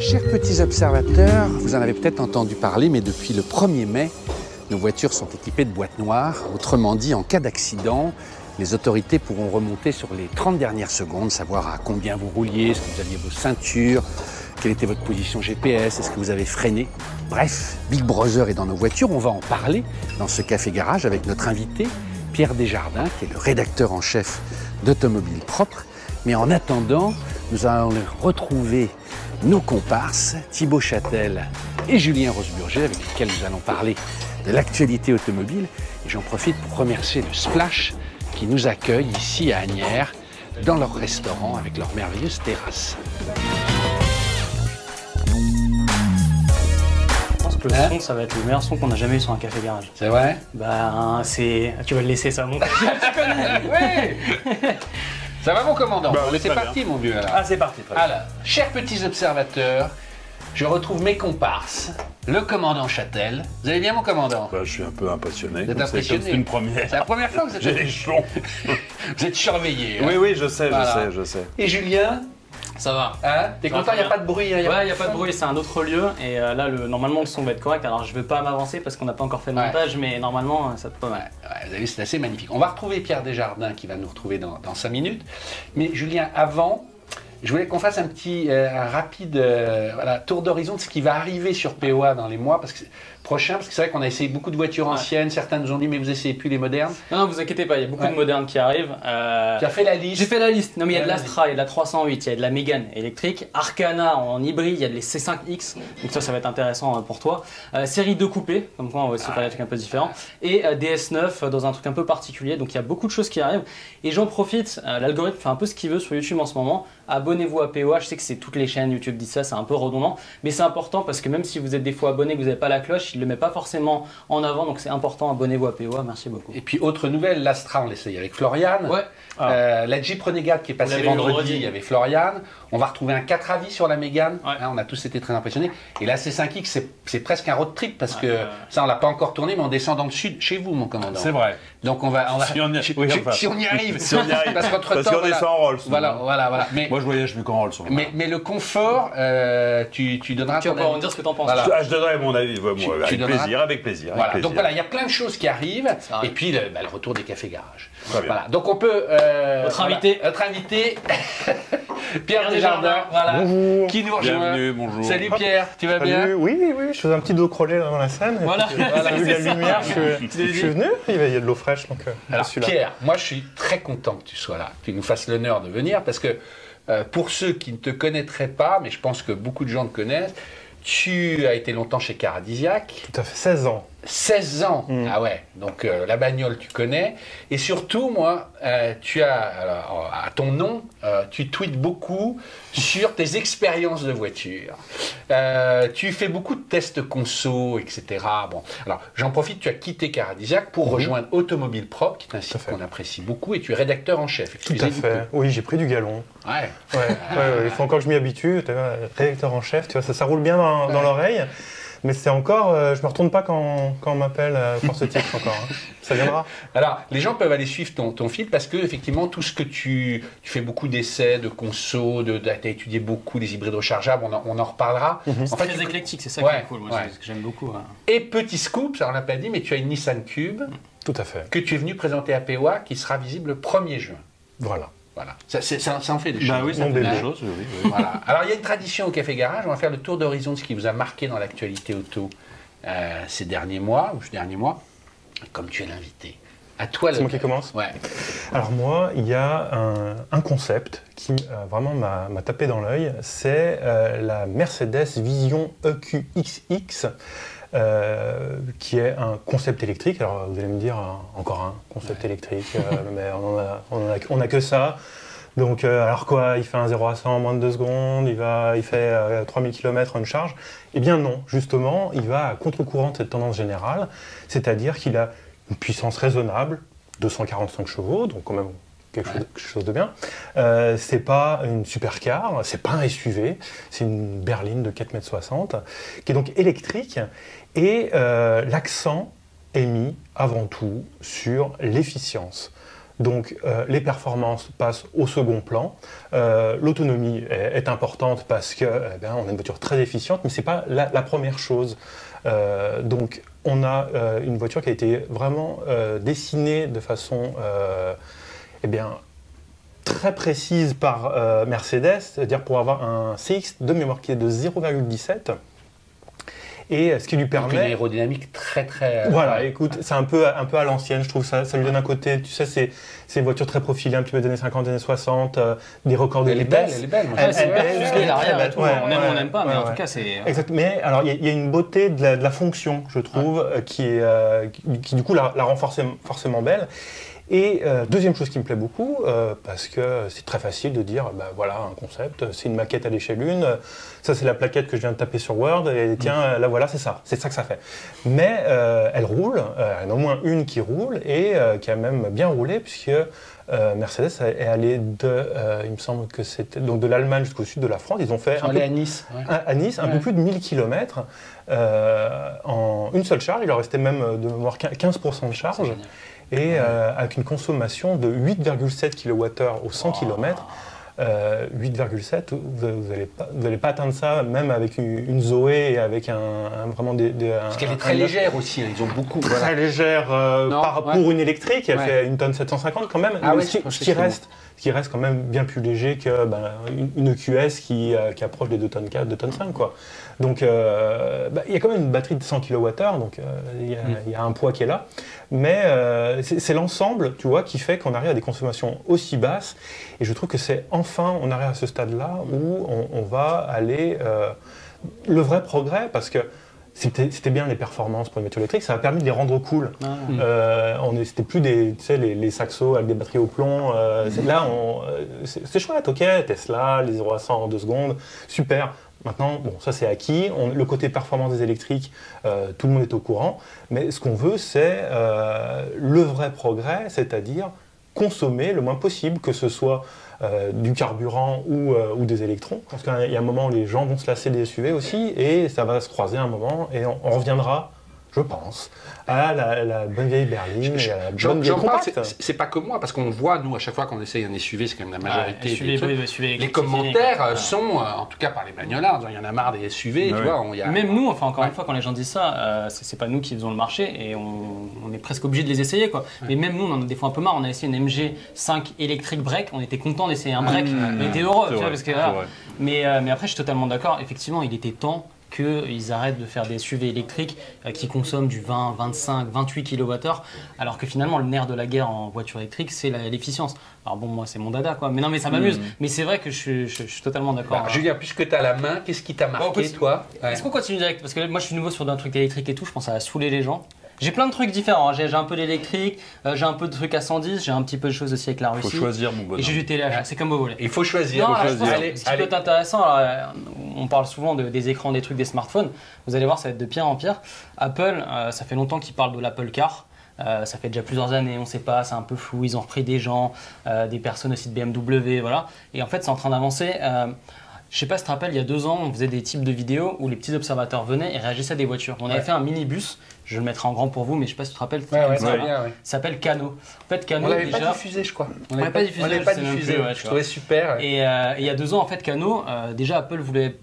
Chers petits observateurs, vous en avez peut-être entendu parler, mais depuis le 1er mai, nos voitures sont équipées de boîtes noires. Autrement dit, en cas d'accident, les autorités pourront remonter sur les 30 dernières secondes, savoir à combien vous rouliez, est-ce que vous aviez vos ceintures, quelle était votre position GPS, est-ce que vous avez freiné. Bref, Big Brother est dans nos voitures, on va en parler dans ce café garage avec notre invité, Pierre Desjardins, qui est le rédacteur en chef d'Automobile Propre. Mais en attendant, nous allons retrouver nos comparses, Thibaut Châtel et Julien Rosburger, avec lesquels nous allons parler de l'actualité automobile. Et j'en profite pour remercier le Splash qui nous accueille ici à Agnières, dans leur restaurant avec leur merveilleuse terrasse. Je pense que le Hein son, ça va être le meilleur son qu'on a jamais eu sur un café garage. C'est vrai? Bah, c'est. Tu vas le laisser ça monter. Oui Ça va mon commandant Bah oui, c'est très parti mon vieux alors. ah, c'est parti. très bien. Alors, chers petits observateurs, je retrouve mes comparses, le commandant Châtel. Vous allez bien mon commandant Bah, je suis un peu impressionné. Vous êtes comme c'est- impressionné comme C'est une première. C'est la première fois que vous êtes J'ai les cheveux. Vous êtes surveillé. hein Oui, oui, je sais, Voilà. je sais, je sais. Et Julien, Ça va. hein, t'es content, il n'y a très pas de bruit hein, y a Ouais, il n'y a pas de bruit, c'est un autre lieu. Et euh, là, le, normalement, le son va être correct. Alors, je vais pas m'avancer parce qu'on n'a pas encore fait le Ouais. montage, mais normalement, ça peut ouais, vous avez vu, c'est assez magnifique. On va retrouver Pierre Desjardins qui va nous retrouver dans, dans 5 minutes. Mais Julien, avant, je voulais qu'on fasse un petit euh, un rapide euh, voilà, tour d'horizon de ce qui va arriver sur POA dans les mois parce que, prochains, parce que c'est vrai qu'on a essayé beaucoup de voitures Ouais. anciennes. Certains nous ont dit, mais vous essayez plus les modernes. Non, non, vous inquiétez pas, il y a beaucoup Ouais. de modernes qui arrivent. Euh, Tu as fait la liste. J'ai fait la liste. Non, mais il y a de l'Astra, il y a de la 308, il y a de la Mégane électrique, Arcana en hybride, il y a de les C5X, donc ça, ça va être intéressant euh, pour toi. Euh, série 2 coupé, comme quoi on va aussi faire des trucs un peu différents. Et euh, DS9 euh, dans un truc un peu particulier, donc il y a beaucoup de choses qui arrivent. Et j'en profite, l'algorithme fait un peu ce qu'il veut sur YouTube en ce moment. Abonnez-vous à POA, je sais que c'est toutes les chaînes YouTube disent ça, c'est un peu redondant, mais c'est important parce que même si vous êtes des fois abonné, que vous n'avez pas la cloche, il ne le met pas forcément en avant, donc c'est important, abonnez-vous à POA, merci beaucoup. Et puis, autre nouvelle, l'Astra, on l'essaye avec Florian. Ouais. Euh, la Jeep Renegade qui est passée vendredi, vendredi. il y avait Florian. On va retrouver un 4 avis sur la Mégane. Ouais. Hein, on a tous été très impressionnés. Et la C5X, c'est- c'est presque un road trip parce Ouais, que ouais. ça, on l'a pas encore tourné, mais on descend dans le sud, chez vous, mon commandant. C'est vrai. Donc, on va. On va Si on y- si- oui, si- enfin. si on y arrive. Si on y arrive. Parce qu'entre Parce temps. qu'on voilà, est sans Rolls. nous. Voilà, voilà, voilà. Mais, Moi, je voyage plus qu'en Rolls. mais, mais le confort, euh, tu, tu donneras Tu vas ton pouvoir dire ce que t'en penses. Voilà. Ah, je donnerai mon avis, ouais, moi, Tu- tu avec donneras- plaisir, avec plaisir. Voilà. avec Donc voilà, il y a plein de choses qui arrivent. Et puis le, bah, le retour des cafés garages. Très bien. Voilà. Donc on peut. euh, Notre voilà, invité. Notre invité, Pierre Desjardins. Voilà. Bonjour. Qui nous rejoint. Bienvenue, bonjour. Salut Pierre, tu vas Salut. bien Oui, oui, oui, je faisais un petit dos crawlé dans la scène. Voilà. puis, euh, J'ai vu la ça. lumière, je, suis- je venu, il y avait- il y a de l'eau fraîche, donc euh, Alors je suis là. Pierre, moi je suis très content que tu sois là, que tu nous fasses l'honneur de venir parce que euh, pour ceux qui ne te connaîtraient pas, mais je pense que beaucoup de gens te connaissent, tu as été longtemps chez Caradisiac, Tout à fait, 16 ans. 16 ans. Mm. Ah ouais, donc euh, la bagnole tu connais. Et surtout, moi, euh, tu as, alors, à ton nom, euh, tu tweets beaucoup sur tes expériences de voiture. Euh, tu fais beaucoup de tests conso, etc. Bon, alors j'en profite, tu as quitté Caradisiac pour Mhm. rejoindre Automobile Propre, qui est un site qu'on apprécie beaucoup, et tu es rédacteur en chef. Tout à fait. Oui, j'ai pris du galon. Ouais. Ouais, ouais, ouais, il faut encore que je m'y habitue. Rédacteur en chef, tu vois, ça, ça roule bien dans, l'oreille. Mais c'est encore, euh, je me retourne pas quand, quand on m'appelle euh, pour ce titre encore. hein. Ça viendra. Alors, les gens peuvent aller suivre ton, ton fil parce que, effectivement, tout ce que tu, tu fais beaucoup d'essais, de conso, de, tu as étudié beaucoup les hybrides rechargeables, on en, on en reparlera. Mhm. En fait, très tu- éclectique, c'est ça Ouais, qui est cool. Moi, ouais. c'est ce que j'aime beaucoup. hein. Et petit scoop, ça on l'a pas dit, mais tu as une Nissan Cube Tout à fait. que tu es venu présenter à POA qui sera visible le 1er juin. Voilà. Voilà. Ça, c'est- ça- ça en fait des Bah choses. oui, ça Mon fait bébé. des choses, oui, oui. Voilà. Alors, il y a une tradition au Café Garage. On va faire le tour d'horizon de ce qui vous a marqué dans l'actualité auto euh, ces derniers mois, ou ces derniers mois. Comme tu es l'invité. À toi, C'est moi qui commence? Ouais. Alors moi, il y a un, un concept qui euh, vraiment m'a tapé dans l'œil, c'est euh, la Mercedes Vision EQXX, euh, qui est un concept électrique. Alors vous allez me dire, hein, encore un concept électrique, euh, mais on en a, on en a- on a que ça. Donc euh, alors quoi, il fait un 0 à 100 en moins de 2 secondes, il, va, il fait euh, 3000 km en une charge Eh bien non, justement, il va à contre-courant de cette tendance générale, c'est-à-dire qu'il a une puissance raisonnable, 245 chevaux, donc quand même quelque, chose, quelque chose de bien. Euh, c'est pas une supercar, c'est pas un SUV, c'est une berline de 4,60 m, qui est donc électrique, et euh, l'accent est mis avant tout sur l'efficience. Donc euh, les performances passent au second plan. Euh, L'autonomie est, importante parce que eh bien, on a une voiture très efficiente, mais c'est pas la, première chose. Donc on a une voiture qui a été vraiment dessinée de façon eh bien, très précise par Mercedes, c'est-à-dire pour avoir un CX de mémoire qui est de 0,17 et ce qui lui Donc une permet aérodynamique très très. euh, voilà, écoute, c'est un peu, un peu à l'ancienne, je trouve ça. Ça lui donne un côté, tu sais, c'est, c'est une voiture très profilée, un petit peu des années 50, des années 60, euh, des records de Elle est belle, elle est belle. Elle- Ouais, c'est elle- elle- est belle. on aime ou on Ouais, n'aime pas, mais ouais, en tout ouais. cas, c'est. Exact. Mais alors, il y a- il y, a une beauté de la, de la fonction, je trouve, euh, qui, est, euh, qui, qui, du coup la, la rend forcément, forcément belle. Et euh, deuxième chose qui me plaît beaucoup, euh, parce que c'est très facile de dire, bah, voilà, un concept, c'est une maquette à l'échelle 1, euh, ça c'est la plaquette que je viens de taper sur Word, et tiens, là voilà, c'est ça, c'est ça que ça fait. Mais euh, elle roule, il y en a au moins une qui roule, et qui a même bien roulé, puisque Mercedes est allé de, il me semble que c'était, donc de l'Allemagne jusqu'au sud de la France, ils ont fait Ils sont un allés peu à Nice. ouais. à à Nice, un peu plus de 1000 km en une seule charge. Il leur restait même de mémoire 15% de charge. Et euh, avec une consommation de 8,7 kWh au 100 km. 8,7, vous n'allez pas, pas atteindre ça même avec une, une Zoé et avec un, un- vraiment des, des- Parce qu'elle est très un- légère aussi. hein, Ils ont beaucoup. Très voilà. légère euh, Non, par, ouais. pour une électrique, elle Ouais. fait une tonne 750 quand même. Ah mais ouais, ce, qui, ce qui reste, ce qui reste quand même bien plus léger que ben, une, une EQS qui, euh, qui approche des 2 tonnes 4, 2 tonnes 5 quoi. Donc euh, bah, il y a quand même une batterie de 100 kWh, donc euh, il y, a- Mm. il y a un poids qui est là. Mais euh, c'est l'ensemble, tu vois, qui fait qu'on arrive à des consommations aussi basses. Et je trouve que c'est enfin, on arrive à ce stade-là où on, on va aller euh, le vrai progrès, parce que c'était bien les performances pour une voiture électrique, ça a permis de les rendre cool. Ah. Euh, on est- c'était plus des, tu sais, les, les saxos avec des batteries au plomb. euh, c'est- Là, c'est chouette, ok, Tesla, les 0 à 100 en 2 secondes, super. Maintenant, bon, ça c'est acquis. Le côté performance des électriques, euh, tout le monde est au courant. Mais ce qu'on veut, c'est euh, le vrai progrès, c'est-à-dire consommer le moins possible, que ce soit euh, du carburant ou, des électrons. Parce qu'il y a un moment où les gens vont se lasser des SUV aussi, et ça va se croiser un moment, et on reviendra, je pense, à la, la bonne vieille berline et à la J'en bonne j'en vieille parle, compacte. c'est- pas comme moi, parce qu'on voit, nous, à chaque fois qu'on essaye un SUV, c'est quand même la majorité Ouais, des SUV, trucs. oui, SUV Les commentaires quoi. euh, sont, euh, en tout cas par les bagnollards, il y en a marre des SUV, Ah tu vois. on- il y a- Même nous, enfin encore Ouais. une fois, quand les gens disent ça, euh, c'est pas nous qui faisons le marché et on, on est presque obligé de les essayer quoi. Mais même nous, on en a des fois un peu marre. On a essayé une MG5 électrique break, on était content d'essayer un break, Mmh. on était heureux, tu vois, parce que. Mais, euh, mais après, je suis totalement d'accord. Effectivement, il était temps qu'ils arrêtent de faire des SUV électriques euh, qui consomment du 20, 25, 28 kWh, alors que finalement, le nerf de la guerre en voiture électrique, c'est l'efficience. Alors bon, moi, c'est mon dada, quoi. Mais non, mais ça m'amuse. Mais c'est vrai que je, suis- je- je suis totalement d'accord. Bah, Julien, puisque tu as la main, qu'est-ce qui t'a marqué, toi? Ouais. Est-ce qu'on continue direct? Parce que moi je suis nouveau sur un truc électrique et tout, je pense que ça va saouler les gens. J'ai plein de trucs différents, hein. j'ai un peu d'électrique, euh, j'ai un peu de trucs à 110, j'ai un petit peu de choses aussi avec la Faut Russie. choisir, mon et bonhomme. j'ai du TLH, c'est comme vous voulez. Il faut choisir. Non, faut alors, je pense choisir. que Allez, ce qui peut être intéressant, alors, euh, on parle souvent de- des écrans, des trucs, des smartphones. Vous allez voir, ça va être de pire en pire. Apple, euh, ça fait longtemps qu'ils parlent de l'Apple Car. Euh, ça fait déjà plusieurs années, on ne sait pas, c'est un peu flou. Ils ont repris des gens, euh, des personnes aussi de BMW, voilà. Et en fait, c'est en train d'avancer. Euh, je sais pas si tu te rappelles, il y a deux ans, on faisait des types de vidéos où les petits observateurs venaient et réagissaient à des voitures. On avait Ouais. fait un minibus, je le mettrai en grand pour vous, mais je sais pas si tu te rappelles. Ouais, ouais, ça, bien, ouais. S'appelle Cano. En fait, Cano, On l'avait déjà. pas diffusé, je crois. On l'avait pas diffusé, On l'avait pas diffusé. plus, je trouvais super. Et, euh, et il y a deux ans, en fait, Cano, euh, déjà Apple voulait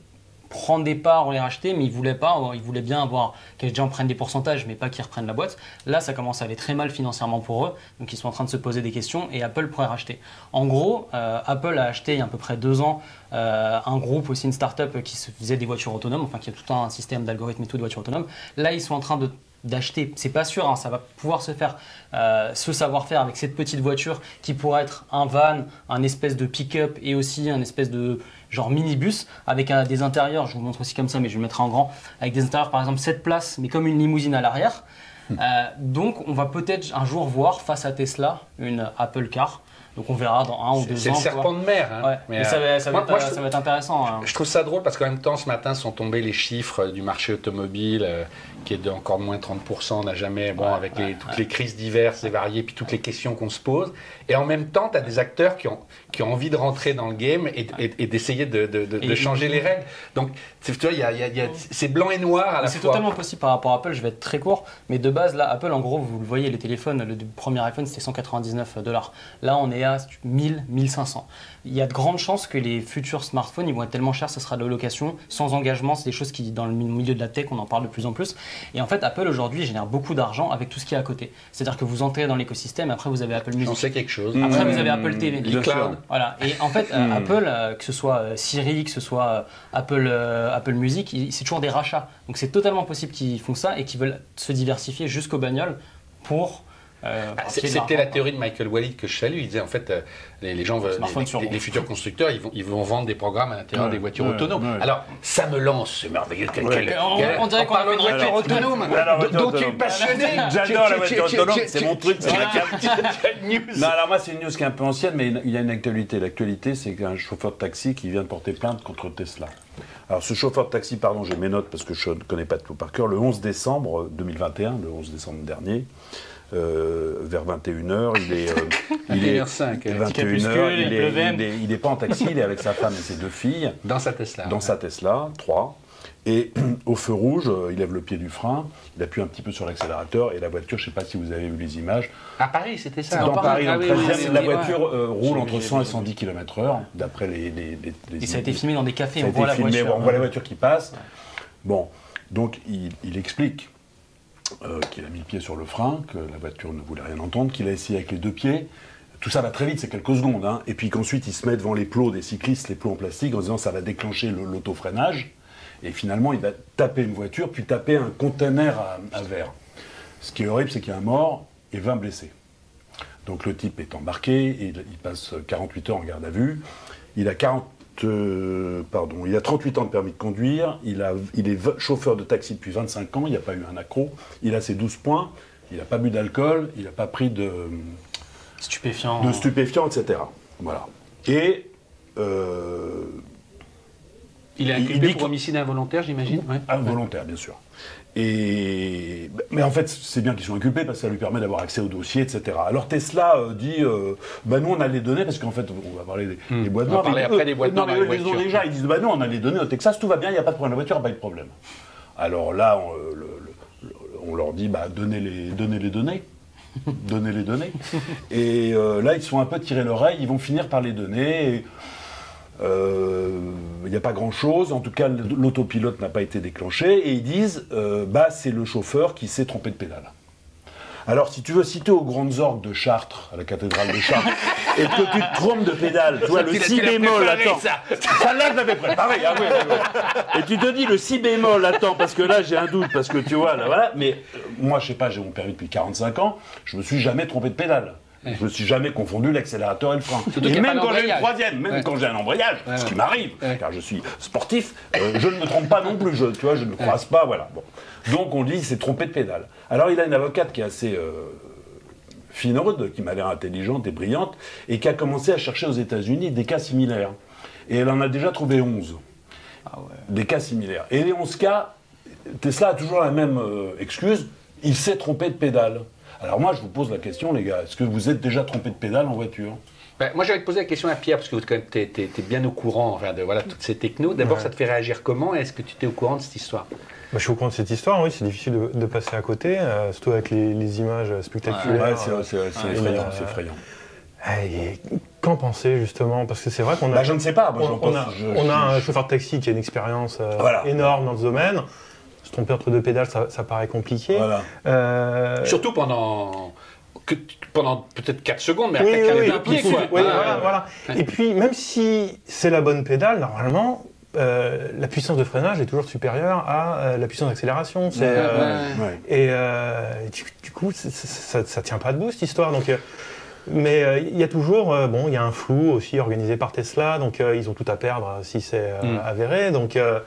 prendre des parts, on les racheter, mais ils voulaient pas, ils voulaient bien avoir que les gens prennent des pourcentages, mais pas qu'ils reprennent la boîte. Là, ça commence à aller très mal financièrement pour eux, donc ils sont en train de se poser des questions et Apple pourrait racheter. En gros, euh, Apple a acheté il y a à peu près deux ans euh, un groupe, aussi une start-up qui se faisait des voitures autonomes, enfin qui a tout un système d'algorithmes et tout de voitures autonomes. Là, ils sont en train de d'acheter, c'est pas sûr, hein, ça va pouvoir se faire, euh, ce savoir-faire avec cette petite voiture qui pourrait être un van, un espèce de pick-up et aussi un espèce de genre minibus avec un- des intérieurs, je vous montre aussi comme ça, mais je le mettrai en grand, avec des intérieurs par exemple 7 places, mais comme une limousine à l'arrière. Euh, donc on va peut-être un jour voir face à Tesla une Apple Car. Donc on verra dans un ou deux ans. C'est le serpent quoi. de mer. hein. Ouais. Mais, Mais ça euh, va, ça va moi- être, moi, ça trouve- va être intéressant. hein. Je trouve ça drôle parce qu'en même temps, ce matin sont tombés les chiffres du marché automobile euh, qui est de encore moins 30%. On n'a jamais, bon, Ouais, avec ouais, les, toutes les crises diverses et variées, puis toutes les questions qu'on se pose. Et en même temps, tu as des acteurs qui ont, qui ont envie de rentrer dans le game et, et- et d'essayer de, de- de- de Et- changer les règles. Donc, c'est- tu vois, y a- y a- y a- c'est blanc et noir à la C'est fois. totalement possible par rapport à Apple, je vais être très court, mais de base, là, Apple, en gros, vous le voyez, les téléphones, le premier iPhone, c'était 199 dollars. Là, on est à 1000, 1500. Il y a de grandes chances que les futurs smartphones, ils vont être tellement chers, ce sera de la location, sans engagement. C'est des choses qui, dans le milieu de la tech, on en parle de plus en plus. Et en fait, Apple, aujourd'hui, génère beaucoup d'argent avec tout ce qui est à côté. C'est-à-dire que vous entrez dans l'écosystème, après, vous avez Apple J'en Music. sais quelque chose. Après, Mmh. vous avez Apple TV. Sûr. cloud. Voilà. Et en fait, euh, Apple, euh, que ce soit euh, Siri, que ce soit euh, Apple, Apple Music, c'est toujours des rachats. Donc c'est totalement possible qu'ils font ça et qu'ils veulent se diversifier jusqu'aux bagnoles pour. Euh, Ah, C'était la théorie de Michael Walid que je salue. Il disait en fait, euh, les, les gens, veulent, les, futurs constructeurs, ils vont, ils vont vendre des programmes à l'intérieur Ouais, des voitures ouais, autonomes. ouais. Alors, ça me lance, c'est merveilleux. Quel, Ouais. quel- On- quel- on dirait qu'on a parle de voiture autonome, Alors, la voiture dont tu es passionné. J'adore la Tu- tu- voiture tu- autonome, c'est mon truc. Non, alors moi, c'est une news qui est un peu ancienne, mais il y a une actualité. L'actualité, c'est qu'un chauffeur de taxi qui vient de porter plainte contre Tesla. Alors, ce chauffeur de taxi, pardon, j'ai mes notes parce que je ne connais pas tout par cœur, le 11 décembre 2021, le 11 décembre dernier, vers 21h, il est. euh, il est 21h05, euh, 21h, crépuscule, il il est, pleuvait. il, est, il est pas en taxi, il est avec sa femme et ses deux filles Dans sa Tesla. dans sa Tesla, 3. Et au feu rouge, euh, il lève le pied du frein, il appuie un petit peu sur l'accélérateur et la voiture, je ne sais pas si vous avez vu les images, À Paris, c'était ça. dans Paris, dans Ah oui, 13e, oui, oui, la oui, voiture euh, roule entre vu, 100 et j'ai vu. 110 km/h, d'après les, les, les- les- Et ça a été filmé dans des cafés, on voit la voiture. on voit la voiture qui passe. Bon, donc il, il explique euh, qu'il a mis le pied sur le frein, que la voiture ne voulait rien entendre, qu'il a essayé avec les deux pieds. Tout ça va très vite, c'est quelques secondes. hein. Et puis qu'ensuite il se met devant les plots des cyclistes, les plots en plastique, en disant ça va déclencher le- l'autofreinage. Et finalement, il va taper une voiture, puis taper un conteneur à, verre. Ce qui est horrible, c'est qu'il y a un mort et 20 blessés. Donc le type est embarqué, il, il passe 48 heures en garde à vue. Il a 40, euh, pardon, il a 38 ans de permis de conduire. Il, a, il est chauffeur de taxi depuis 25 ans. Il n'y a pas eu un accro. Il a ses 12 points. Il n'a pas bu d'alcool. Il n'a pas pris de, Stupéfiant. de stupéfiants, etc. Voilà. Et euh, Il est inculpé il dit pour homicide involontaire, j'imagine. Involontaire, bien sûr. Et, mais en fait, c'est bien qu'ils soient inculpés parce que ça lui permet d'avoir accès au dossier, etc. Alors Tesla euh, dit, euh, bah nous on a les données parce qu'en fait, on va parler des, Hmm. des boîtes On va noires. parler mais après eux- des boîtes non, mais les ils ont déjà, ils disent, bah nous on a les données au Texas, tout va bien, il n'y a pas de problème, la voiture n'a pas de problème. Alors là, on, euh, le- le- on leur dit, bah donnez les, donnez les données. donnez les données. Et euh, là, ils sont un peu tirés l'oreille, ils vont finir par les donner. et, Il n'y a pas grand-chose, en tout cas l'autopilote n'a pas été déclenché, et ils disent, euh, bah c'est le chauffeur qui s'est trompé de pédale. Alors si tu veux citer aux grandes orgues de Chartres, à la cathédrale de Chartres, et que tu te trompes de pédale, tu vois le si bémol, attends, ça. ça là je l'avais préparé, ah oui, oui, oui. et tu te dis le si bémol, attends, parce que là j'ai un doute, parce que tu vois, là voilà, mais euh, moi je sais pas, j'ai mon permis depuis 45 ans, je me suis jamais trompé de pédale. Je me suis jamais confondu l'accélérateur et le frein. Surtout Et même quand j'ai une troisième, même Ouais. quand j'ai un embrayage, ce qui m'arrive, car je suis sportif, euh, je ne me trompe pas non plus, je, tu vois, je ne croise pas, voilà. Bon. Donc on dit il s'est trompé de pédale. Alors il a une avocate qui est assez euh, finaude, qui m'a l'air intelligente et brillante, et qui a commencé à chercher aux États-Unis des cas similaires. Et elle en a déjà trouvé 11. Des cas similaires. Et les 11 cas, Tesla a toujours la même euh, excuse, il s'est trompé de pédale. Alors moi je vous pose la question les gars, est-ce que vous êtes déjà trompé de pédale en voiture? Ben, moi, j'avais posé la question à Pierre, parce que tu es, bien au courant enfin, de voilà, toutes ces technos. D'abord, Ouais. ça te fait réagir comment Est-ce que tu t'es au courant de cette histoire? Bah, je suis au courant de cette histoire, oui, c'est difficile de, de passer à côté, euh, surtout avec les, les images spectaculaires. Ouais, c'est effrayant, euh, c'est effrayant. Et Qu'en penser justement? Parce que c'est vrai qu'on a, Bah, je ne sais pas, moi on, j'en on a, je- on je- a un chauffeur de taxi qui a une expérience euh, Voilà. énorme dans ce domaine. Se tromper entre deux pédales, ça, ça paraît compliqué. Voilà. Euh, Surtout pendant, que pendant peut-être 4 secondes, mais oui, après oui, 4 oui, un pied, quoi. Voilà. voilà, voilà. Et puis, même si c'est la bonne pédale, normalement, euh, la puissance de freinage est toujours supérieure à euh, la puissance d'accélération. Ouais, euh, ouais. Et euh, du, du coup, ça, ça tient pas debout cette histoire. Donc, euh, mais euh, il y a toujours, euh, bon, il y a un flou aussi organisé par Tesla, donc euh, ils ont tout à perdre si c'est euh, Mm. avéré. Donc, euh,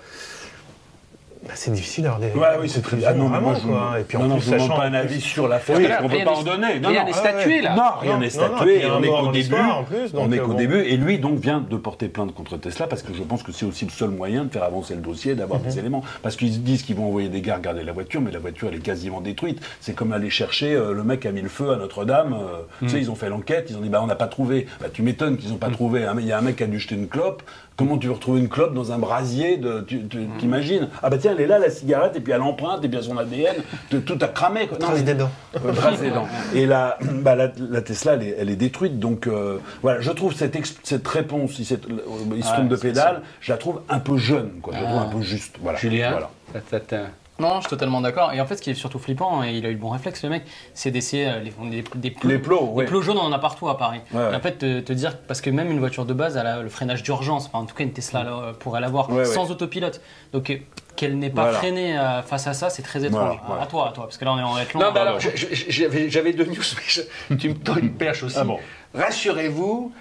Bah, c'est difficile d'avoir des. Ouais, oui, c'est très ah, non, mais vraiment, moi, je quoi. Et puis en non, non, plus, je ne demande sachant- pas un avis sur l'affaire, Oui, parce qu'on ne rien peut pas en n'est- donner. Non, rien non, n'est ouais, statué, ouais. là. Non, rien Non, n'est non, statué. puis il y et a un on est mort qu'au dans début. l'histoire, en plus, On donc, est euh, qu'au bon. début. Et lui, donc, vient de porter plainte contre Tesla parce que je pense que c'est aussi le seul moyen de faire avancer le dossier, d'avoir Mhm. des éléments. Parce qu'ils disent qu'ils vont envoyer des gars regarder la voiture, mais la voiture, elle est quasiment détruite. C'est comme aller chercher euh, le mec qui a mis le feu à Notre-Dame. euh, Tu Mhm. sais, ils ont fait l'enquête, ils ont dit, bah, on n'a pas trouvé. Bah, tu m'étonnes qu'ils n'ont pas trouvé. hein, mais Il y a un mec qui a dû jeter une clope. Comment tu veux retrouver une clope dans un brasier de, tu, tu- Mhm. T'imagines Ah bah tiens, elle est là, la cigarette, et puis à l'empreinte, et puis à son ADN, tout, tout a cramé. Quoi. Non, Trace mais- des dents. euh, trace des dents. Et la, bah, la, la Tesla, elle est, elle est détruite. Donc euh, voilà, je trouve cette, cette réponse, si c'est- il se trompe de pédale, je la trouve un peu jeune, quoi. Je la trouve Ah. un peu juste. Voilà. Julien, Voilà. Non, je suis totalement d'accord. Et en fait, ce qui est surtout flippant, et il a eu le bon réflexe, le mec, c'est d'essayer euh, les, des, des plots. Les plots, Les ouais. plots jaunes, on en a partout à Paris. Ouais, ouais. Et en fait, te, te dire, parce que même une voiture de base, elle a le freinage d'urgence, enfin, en tout cas une Tesla là, euh, pourrait l'avoir, Ouais, ouais. sans autopilote. Donc, euh, qu'elle n'ait pas Voilà. freiné euh, face à ça, c'est très étrange. Voilà, voilà. À toi, à toi, parce que là, on est en être long. Non, mais euh, alors, j'avais deux news, mais je- tu me tends une perche aussi. Ah bon. Rassurez-vous,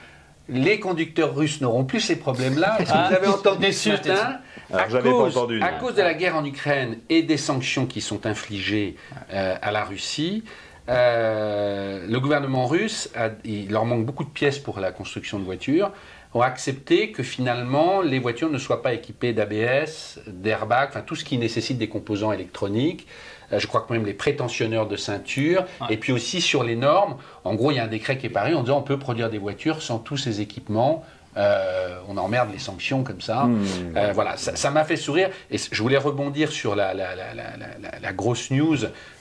les conducteurs russes n'auront plus ces problèmes-là. Est-ce que Ah, vous avez entendu déçu, ce matin Alors, à pas entendu, à cause de la guerre en Ukraine et des sanctions qui sont infligées euh, à la Russie, euh, le gouvernement russe, a- il leur manque beaucoup de pièces pour la construction de voitures, ont accepté que finalement les voitures ne soient pas équipées d'ABS, d'airbag, enfin tout ce qui nécessite des composants électroniques. Euh, je crois que même les prétentionneurs de ceinture. Ouais. Et puis aussi sur les normes, en gros il y a un décret qui est paru en disant on peut produire des voitures sans tous ces équipements. Euh, on emmerde les sanctions comme ça. Mmh. Euh, voilà, ça m'a fait sourire. Et je voulais rebondir sur la, grosse news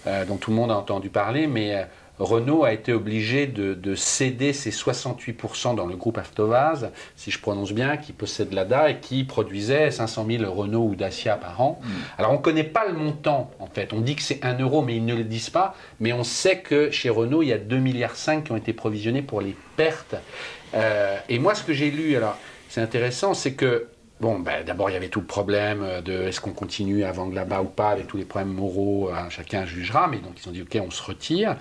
euh, dont tout le monde a entendu parler, mais Renault a été obligé de, de céder ses 68% dans le groupe Avtovaz, si je prononce bien, qui possède l'ADA et qui produisait 500 000 Renault ou Dacia par an. Alors on ne connaît pas le montant en fait. On dit que c'est 1 euro, mais ils ne le disent pas. Mais on sait que chez Renault, il y a 2,5 milliards qui ont été provisionnés pour les pertes. Euh, et moi, ce que j'ai lu, alors c'est intéressant, c'est que Bon, ben, d'abord, il y avait tout le problème euh, de est-ce qu'on continue à vendre là-bas ou pas, avec tous les problèmes moraux, hein, chacun jugera, mais donc ils ont dit ok, on se retire.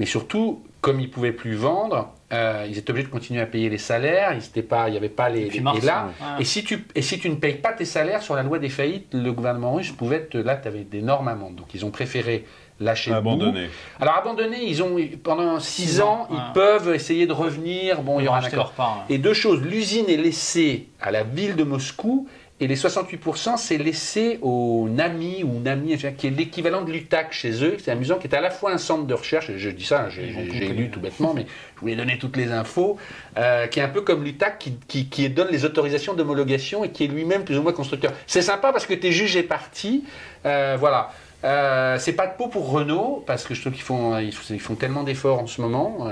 Mais surtout, comme ils ne pouvaient plus vendre, euh, ils étaient obligés de continuer à payer les salaires, il n'y avait pas les. Les- mars, et là, ouais. et, si tu, et si tu ne payes pas tes salaires sur la loi des faillites, le gouvernement russe pouvait te. Là, tu avais d'énormes amendes. Donc ils ont préféré lâcher. Abandonné. Alors abandonné, ils ont pendant six Six ans, ans, ils peuvent essayer de revenir. Bon, il y aura un accord. ouais. Et deux choses, l'usine est laissée à la ville de Moscou et les 68% c'est laissé au NAMI ou NAMI, qui est l'équivalent de l'UTAC chez eux. C'est amusant, qui est à la fois un centre de recherche, et je dis ça, j'ai lu tout bêtement, mais je voulais donner toutes les infos, euh, qui est un peu comme l'UTAC qui, qui, qui donne les autorisations d'homologation et qui est lui-même plus ou moins constructeur. C'est sympa parce que tu es jugé parti, euh, voilà. Euh, c'est pas de peau pour Renault, parce que je trouve qu'ils font, ils font, ils font tellement d'efforts en ce moment.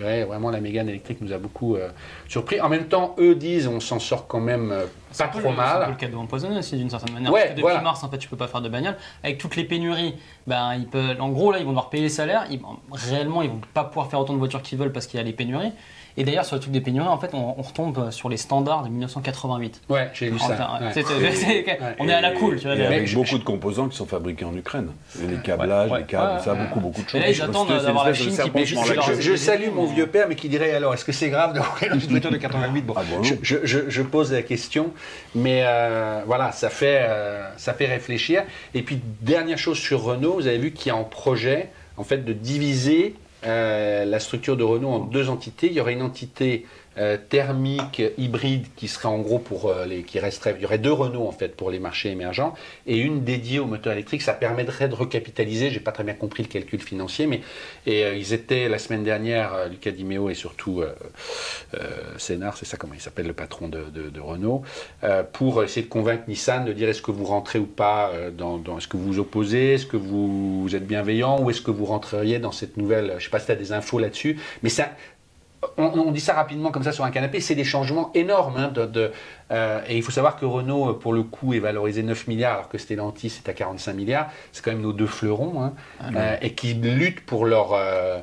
Euh, vraiment, la Mégane électrique nous a beaucoup euh, surpris. En même temps, eux disent on s'en sort quand même euh, C'est pas trop le- C'est un peu mal. le cadeau empoisonné aussi d'une certaine manière. Ouais, Parce que depuis voilà. mars, en fait, tu peux pas faire de bagnole. Avec toutes les pénuries, ben, ils peuvent, en gros, là, ils vont devoir payer les salaires. Ils, réellement, ils vont pas pouvoir faire autant de voitures qu'ils veulent parce qu'il y a les pénuries. Et d'ailleurs, sur le truc des pénuries, en fait, on, on retombe sur les standards de 1988. Ouais, j'ai Enfin, ça. ouais. on est à la cool, tu vois. Et avec je- beaucoup je- de composants qui sont fabriqués en Ukraine. Et les câblages, ouais, les câbles, ouais, ça, ouais. beaucoup, beaucoup de choses. Et là, ils attendent d'avoir la de Chine qui paye Je, leur- je salue mon vieux père, mais qui dirait alors, est-ce que c'est grave d'avoir une voiture de 88 Bon, Ah je- je pose la question, mais euh, voilà, ça fait, euh, ça fait réfléchir. Et puis, dernière chose sur Renault, vous avez vu qu'il y a en projet, en fait, de diviser euh, la structure de Renault en deux entités. Il y aurait une entité euh, thermique hybride qui serait en gros pour euh, les qui resterait il y aurait deux Renault en fait pour les marchés émergents et une dédiée au moteur électrique ça permettrait de recapitaliser j'ai pas très bien compris le calcul financier mais et euh, ils étaient la semaine dernière Lucas Di Meo et surtout Sénard c'est ça comment il s'appelle le patron de, Renault pour essayer de convaincre Nissan de dire est-ce que vous rentrez ou pas dans, dans- est-ce que vous vous opposez est-ce que vous, vous êtes bienveillant ou est-ce que vous rentreriez dans cette nouvelle je sais pas si tu as des infos là-dessus mais ça on, on dit ça rapidement comme ça sur un canapé, c'est des changements énormes. hein, de, de- euh, et il faut savoir que Renault, pour le coup, est valorisé 9 milliards, alors que Stellantis est à 45 milliards. C'est quand même nos deux fleurons, hein, euh, et qui luttent pour leur, euh,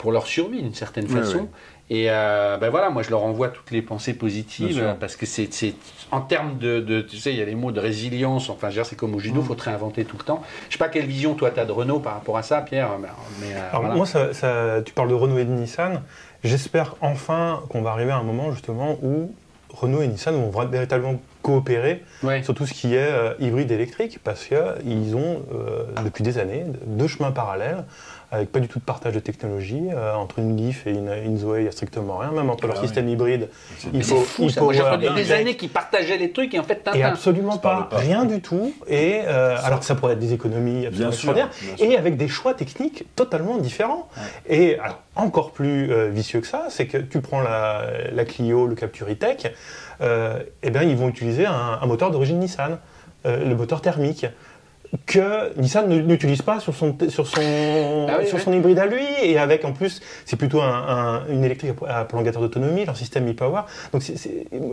pour leur survie d'une certaine Oui, façon. oui. Et euh, ben voilà, moi je leur envoie toutes les pensées positives parce que c'est en termes de, de- tu sais, il y a les mots de résilience. Enfin, c'est comme au Mm. judo, faut te réinventer tout le temps. Je sais pas quelle vision toi tu as de Renault par rapport à ça, Pierre. Mais, mais, euh, Alors voilà. moi, ça- ça- tu parles de Renault et de Nissan. J'espère enfin qu'on va arriver à un moment justement où Renault et Nissan vont véritablement coopérer Ouais. sur tout ce qui est euh, hybride électrique parce qu'ils ont euh, depuis des années deux chemins parallèles avec pas du tout de partage de technologie. euh, entre une Leaf et une, une Zoé, il n'y a strictement rien. Même entre leur Ah oui. système hybride, il faut fou ça. Moi, j'ai e-power, entendu des années qui partageaient les trucs et en fait, Et absolument pas, pas. rien du tout. Et euh, alors que ça pourrait être des économies absolument extraordinaires. Et avec des choix techniques totalement différents. Et alors, encore plus euh, vicieux que ça, c'est que tu prends la, la Clio, le Capture E-Tech, euh, eh bien, ils vont utiliser un, un moteur d'origine Nissan, euh, le moteur thermique que Nissan n'utilise pas sur son, sur, son, Ah oui, sur oui. son hybride à lui, et avec en plus, c'est plutôt un- un- une électrique à prolongateur d'autonomie, leur système e-power. Donc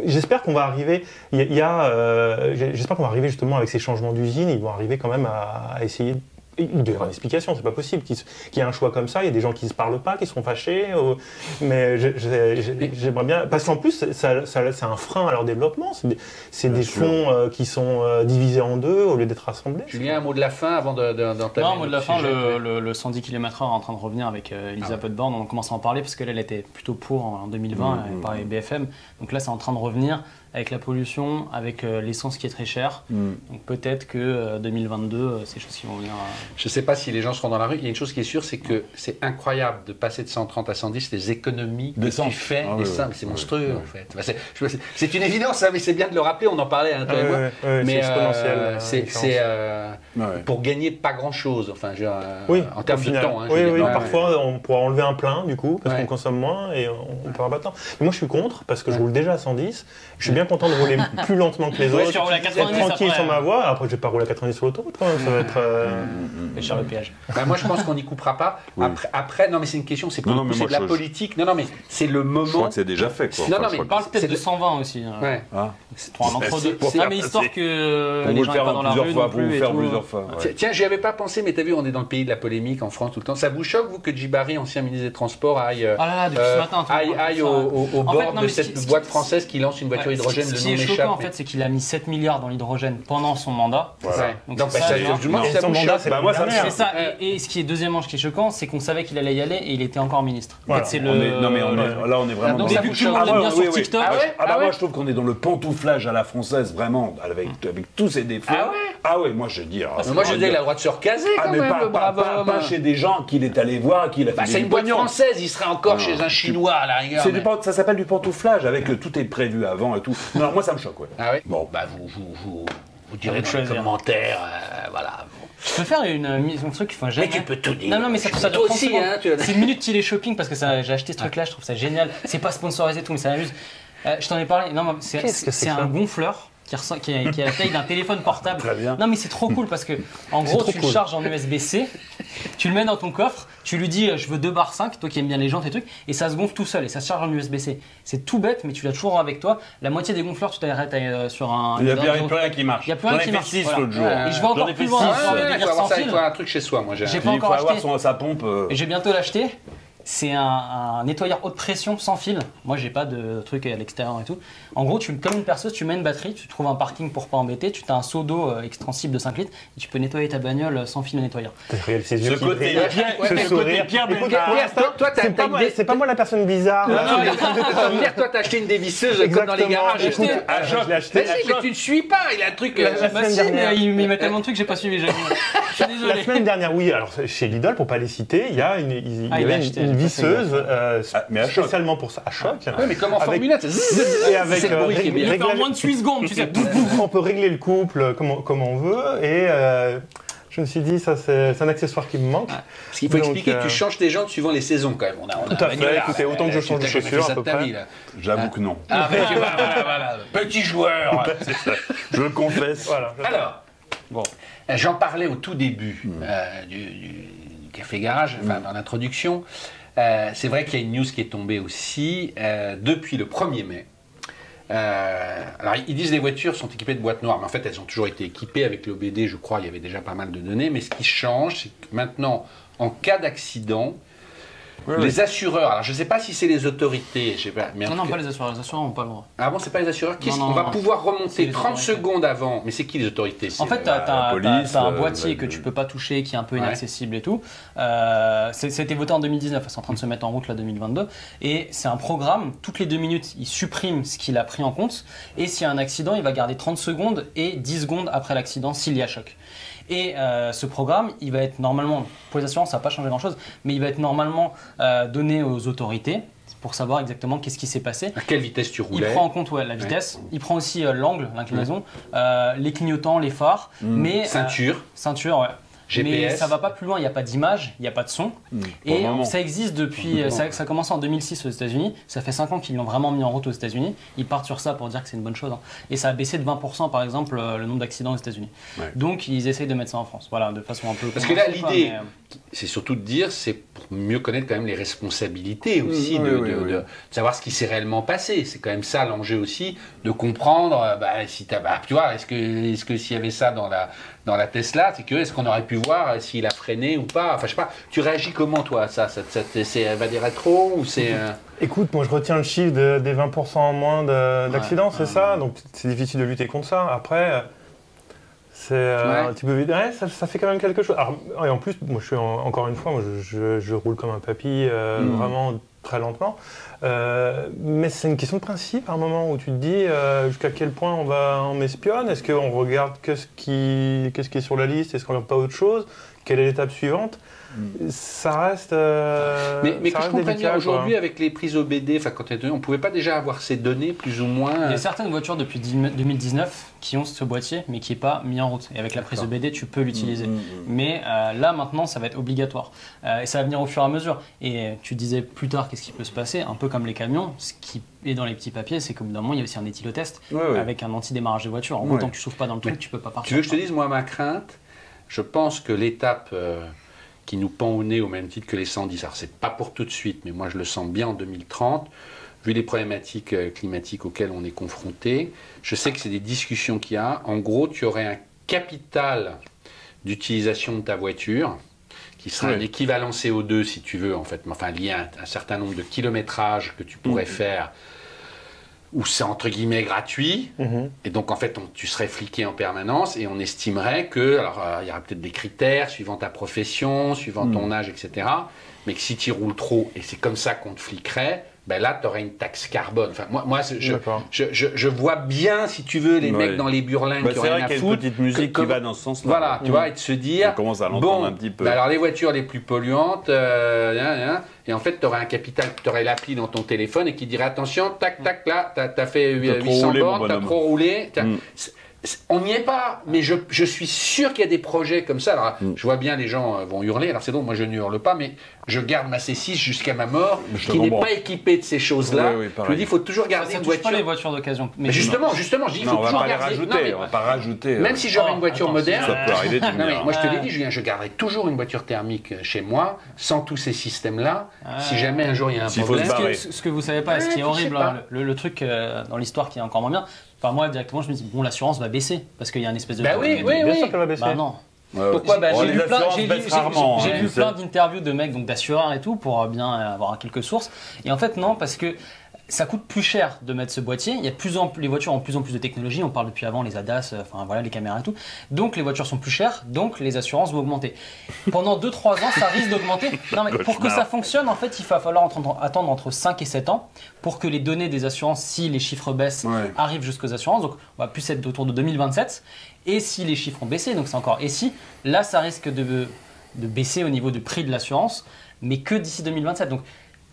j'espère qu'on va arriver, il y a, il y a, euh, j'espère qu'on va arriver justement avec ces changements d'usine, ils vont arriver quand même à, à essayer. Il doit y avoir une explication, c'est pas possible qu'il y ait un choix comme ça. Il y a des gens qui se parlent pas, qui sont fâchés, euh, mais j'aimerais bien. Parce qu'en plus, ça, ça- c'est un frein à leur développement. C'est des, fonds euh, qui sont euh, divisés en deux au lieu d'être rassemblés. Julien, un mot de la fin avant de- de- d'entamer. Non, mot de la fin, le, le, le 110 km/h est en train de revenir avec euh, Elisabeth Borne. On commence à en parler parce qu'elle elle était plutôt pour en, en 2020 Mmh, euh, mmh, par les BFM. Donc là, c'est en train de revenir avec la pollution, avec euh, l'essence qui est très chère. Mm. Donc peut-être que euh, 2022, euh, c'est des choses qui vont venir. euh, Je ne sais pas si les gens seront dans la rue. Il y a une chose qui est sûre, c'est que c'est incroyable de passer de 130 à 110, les économies que D'essence. tu fais. Ah oui, oui, c'est oui, monstrueux, oui. en fait. C'est- je- c'est- c'est une évidence, hein, mais c'est bien de le rappeler. On en parlait, hein, toi Ah et moi. mais c'est exponentiel. euh, la c'est différence. c'est, euh, Ouais. pour gagner pas grand-chose. Enfin, je veux dire, euh, Oui, en termes de final. temps. hein, oui, parfois on pourra enlever un plein du coup, parce Ouais. qu'on consomme moins et on, on perd pas de temps. Mais moi je suis contre, parce que je roule déjà à 110. Je suis bien content de rouler plus lentement que les Ouais, autres. tu roules à être 90 tranquille après, sur ma hein. voie. Après, je vais pas rouler à 90 sur l'autoroute même. Ça va être. euh, c'est cher le péage. Bah, moi, je pense qu'on n'y coupera pas. Oui. Après, après, non, mais c'est une question. C'est Non, non, de la je- politique. Non, non, mais c'est le Je crois moment. que c'est déjà fait. Quoi. Non, Enfin, non, mais parle peut-être de de- 120 aussi. hein. Ouais. Ah. C'est pour un entre-deux. Ah, mais histoire que les gens pas dans la rue non plus ouais. Tiens, j'y avais pas pensé, mais t'as vu, on est dans le pays de la polémique en France tout le temps. Ça vous choque, vous, que Djibari, ancien ministre des Transports, aille, Ah là là, depuis euh, ce matin. aille, au, En bord de cette boîte française qui lance une voiture Ce qui est choquant, en fait, c'est qu'il a mis 7 milliards dans l'hydrogène pendant son mandat. Voilà. Donc Donc, c'est ça, ça son mandat, c'est Bah, moi. C'est ça. Et, et ce qui est deuxièmement, ce qui est choquant, c'est qu'on savait qu'il allait y aller et il était encore ministre. En Voilà. fait, c'est On le. est- non mais on est- là on est vraiment donc dans ça vous. Ah, bien oui, sur oui. TikTok. Ah, Ah ouais ah bah Ah moi je trouve qu'on est dans le pantouflage à la française vraiment avec, avec tous ses défauts. Ah ouais Ah ouais, moi je dis. alors, Mais Moi, je dis, il a le droit de se recaser Ah quand mais même, pas, le pas, brave pas- homme. pas chez des gens qu'il est allé voir, qu'il a fait Bah, des c'est une boîte française, il serait encore Non, chez un Chinois à la rigueur. C'est mais- du pan- ça s'appelle du pantouflage avec euh, tout est prévu avant et tout. Non, moi ça me choque ouais. Ah ouais Bon. Bah, vous, vous, vous, vous direz dans les choisir. commentaires, euh, voilà. Je peux faire une mise un truc, enfin jamais. Mais tu peux tout dire. Non, non, mais ça, ça Toi dure 30 aussi, secondes. hein, tu as- C'est une minute télé shopping parce que ça, j'ai acheté ce truc-là, je trouve ça génial. C'est pas sponsorisé et tout, mais ça m'amuse. Euh, je t'en ai parlé. Non, mais c'est, Qu'est-ce que c'est c'est que un gonfleur qui, ressent- qui, a, qui a la taille d'un téléphone portable. Très bien. Non, mais c'est trop cool parce que, en gros, tu le charges en USB-C, tu le mets dans ton coffre, tu lui dis euh, je veux 2 barres 5, toi qui aimes bien les jantes et trucs, et ça se gonfle tout seul et ça se charge en USB-C. C'est tout bête, mais tu l'as toujours avec toi. La moitié des gonfleurs, tu t'arrêtes euh, sur un. Il n'y a plus rien, qui marche. Il y a plus rien qui marche, six voilà. l'autre jour. Et je vais encore plus loin, Ah ouais, délire faut avoir ça avec toi, un truc chez soi, moi j'ai. J'ai pas il faut encore avoir sa pompe. euh, Et j'ai bientôt l'acheter. C'est un, un nettoyeur haute pression sans fil. Moi, j'ai pas de truc à l'extérieur et tout. En gros, tu, comme une perceuse, tu mets une batterie, tu trouves un parking pour pas embêter, tu as un seau d'eau euh, extensible de 5 litres et tu peux nettoyer ta bagnole sans fil de nettoyeur. Yeux Ce côté. Pierre, ouais, Ce côté. Pierre toi, C'est pas, moi- c'est pas la personne bizarre. Non, non, mais- Pierre, toi, t'as acheté une dévisseuse comme dans les garages. Écoute, Acheté- ah, je l'ai acheté. Vas-y, mais tu ne suis pas, il a un truc. La- euh, la Bah semaine si, dernière. mais il met tellement de trucs que j'ai pas suivi. j'ai- Je suis La désolé. semaine dernière, oui. Alors chez Lidl, pour pas les citer, il y a une, il, il Ah, y avait une, une visseuse euh, Ah, mais à choc. spécialement pour ça, à choc. Ouais, mais comme en Avec- Formule 1, ça zzz, Et avec, c'est le euh, bruit qui est bien. En moins de 8 secondes, tu sais. on peut régler le couple comme, on- comme on veut. Et euh, je me suis dit, ça c'est c'est un accessoire qui me manque. Parce qu'il faut Donc, expliquer que euh, tu changes tes jantes suivant les saisons quand même. On a, on a Tout à fait. manuel, Écoutez, là. autant que je Euh, change de chaussures, ça à peu près. J'avoue que non. Ah, vois, voilà, voilà. Petit joueur. Je le confesse. Voilà. Alors, Bon. euh, j'en parlais au tout début euh, du, du Café Garage, enfin dans l'introduction. Euh, c'est vrai qu'il y a une news qui est tombée aussi euh, depuis le 1er mai. Euh, alors ils disent les voitures sont équipées de boîtes noires, mais en fait elles ont toujours été équipées avec l'OBD, je crois, il y avait déjà pas mal de données, mais ce qui change, c'est que maintenant, en cas d'accident, les assureurs, alors je ne sais pas si c'est les autorités, je sais pas, mais en Non, non, cas- pas les assureurs. Les assureurs n'ont pas le droit. Ah bon, c'est pas les assureurs? Qu'est-ce Non, qu'on non, va non. pouvoir remonter les 30 autorités. secondes avant? Mais c'est qui les autorités? En fait, tu as, un euh, boîtier que tu peux pas toucher, qui est un peu Ouais. inaccessible et tout. Euh, c'est- C'était voté en 2019, c'est en train de se mettre en route là 2022. Et c'est un programme, toutes les deux minutes, il supprime ce qu'il a pris en compte. Et s'il y a un accident, il va garder 30 secondes et 10 secondes après l'accident s'il y a choc. Et euh, ce programme, il va être normalement, pour les assurances, ça va pas changer grand-chose, mais il va être normalement euh, donné aux autorités pour savoir exactement qu'est-ce qui s'est passé. À quelle vitesse tu Il roulais. prend en compte ouais, la vitesse, il prend aussi euh, l'angle, l'inclinaison, euh, les clignotants, les phares, mais euh, Ceinture, ceinture, Mais ça va pas plus loin, il n'y a pas d'image, il n'y a pas de son. Le Et ça existe depuis. euh, Ça, ça a commencé en 2006 aux États-Unis. Ça fait 5 ans qu'ils l'ont vraiment mis en route aux États-Unis. Ils partent sur ça pour dire que c'est une bonne chose. hein. Et ça a baissé de 20% par exemple euh, le nombre d'accidents aux États-Unis. Ouais. Donc ils essayent de mettre ça en France. Voilà, de façon un peu. Parce que là, l'idée, mais, euh, c'est surtout de dire, c'est pour mieux connaître quand même les responsabilités aussi, Mmh, de, oui, oui, de- oui. de- de savoir ce qui s'est réellement passé. C'est quand même ça l'enjeu aussi, de comprendre, bah, si t'as, bah, tu vois, est-ce que, est-ce que s'il y avait ça dans la, dans la Tesla, c'est que est-ce qu'on aurait pu voir euh, s'il a freiné ou pas? Enfin, je sais pas. Tu réagis comment toi à ça, ça, ça C'est elle va des rétros ou c'est euh, Écoute, moi je retiens le chiffre de- des 20% en moins de- d'accidents, c'est ça? Donc c'est difficile de lutter contre ça. Après, euh, c'est euh, Ouais. un petit peu vite. Ouais, ça, ça fait quand même quelque chose. Alors, et en plus, moi je suis en- encore une fois, moi, je, je- je roule comme un papy, euh, Mhm. vraiment très lentement. Euh, mais c'est une question de principe à un moment où tu te dis euh, jusqu'à quel point on va on m'espionne Est-ce qu'on regarde qu'est-ce qui, qu'est-ce qui est sur la liste? Est-ce qu'on regarde pas autre chose? Quelle est l'étape suivante? Ça reste. euh, Mais, mais ça que je reste comprenne délicat, bien, aujourd'hui, avec les prises OBD, enfin, quand on pouvait pas déjà avoir ces données plus ou moins. Il y euh, a certaines voitures depuis 10 2019 qui ont ce boîtier, mais qui n'est pas mis en route. Et avec la prise EBD, tu peux l'utiliser. Mmh, mmh, mmh. Mais euh, là, maintenant, ça va être obligatoire. Euh, et ça va venir au fur et à mesure. Et euh, tu disais plus tard, qu'est-ce qui peut se passer Un peu comme les camions, ce qui est dans les petits papiers, c'est qu'au bout d'un moment, il y a aussi un éthylotest Ouais, ouais. avec un anti-démarrage de voiture. En Ouais. gros, tant que tu souffles pas dans le truc, Mais tu peux pas partir. Tu veux que je te dise, moi, ma crainte, je pense que l'étape euh, qui nous pend au nez au même titre que les 110, alors c'est pas pour tout de suite, mais moi je le sens bien en 2030, vu les problématiques euh, climatiques auxquelles on est confronté, je sais que c'est des discussions qu'il y a. En gros, tu aurais un capital d'utilisation de ta voiture qui serait un Oui. équivalent CO2 si tu veux, en fait, enfin lié à un, un certain nombre de kilométrages que tu pourrais faire, où c'est entre guillemets gratuit, Mhm. et donc, en fait, on- tu serais fliqué en permanence et on estimerait que, alors, euh, il y aura peut-être des critères suivant ta profession, suivant ton âge, etc. Mais que si tu roules trop, et c'est comme ça qu'on te fliquerait, ben là, tu aurais une taxe carbone. Enfin, moi, moi je, D'accord. je, je, je vois bien, si tu veux, les Ouais. mecs dans les burlins Bah, qui ont rien à y a une foutre. petite musique que- qui va dans ce sens-là. Voilà, tu vois, et de se dire. On commence à l'entendre bon, un petit peu. ben alors les voitures les plus polluantes, euh, hein, hein, et en fait, tu aurais un capital, tu aurais l'appli dans ton téléphone et qui dirait attention, tac, tac, là, tu as, fait T'as trop 800 roulé, mon bornes, tu as trop roulé. Mm. On n'y est pas, mais je, je suis sûr qu'il y a des projets comme ça. Alors, Mm. je vois bien les gens euh, vont hurler. Alors, c'est donc moi je ne hurle pas, mais je garde ma C6 jusqu'à ma mort, Je qui n'est pas équipée de ces choses-là. Oui, oui, je me dis, il faut toujours Ça, garder ça une touche voiture. pas les voitures d'occasion. Mais justement, justement, je dis, il faut Non, on va toujours les garder. rajouter, Non, mais- on va pas rajouter. même si j'aurais Oh, une voiture attends, moderne, Ça peut arriver, non, mais moi je te l'ai dit, Julien, je garderai toujours une voiture thermique euh, chez moi, sans tous ces systèmes-là. Si jamais un jour il y a un S'il faut se problème. Ce que, ce que vous savez pas, ce qui est horrible, hein, le, truc euh, dans l'histoire qui est encore moins bien, enfin moi directement je me dis bon l'assurance va baisser parce qu'il y a une espèce de Bah oui, oui, Bien oui. sûr qu'elle va baisser. Bah non. Pourquoi? Bah, Oh, j'ai lu plein, assurances j'ai lu- baissent j'ai- rarement, j'ai hein, lu plein d'interviews de mecs donc d'assureurs et tout pour euh, bien avoir quelques sources. Et en fait non parce que ça coûte plus cher de mettre ce boîtier. Il y a plus en plus, les voitures ont de plus en plus de technologie. On parle depuis avant les ADAS, euh, enfin voilà les caméras et tout. Donc les voitures sont plus chères, donc les assurances vont augmenter. Pendant 2-3 ans, ça risque d'augmenter. Non mais pour que ça fonctionne, en fait, il va falloir attendre, attendre entre 5 et 7 ans pour que les données des assurances, si les chiffres baissent, Ouais. arrivent jusqu'aux assurances. Donc on va plus être autour de 2027. Et si les chiffres ont baissé, donc c'est encore et si, là ça risque de, de baisser au niveau du prix de l'assurance, mais que d'ici 2027. Donc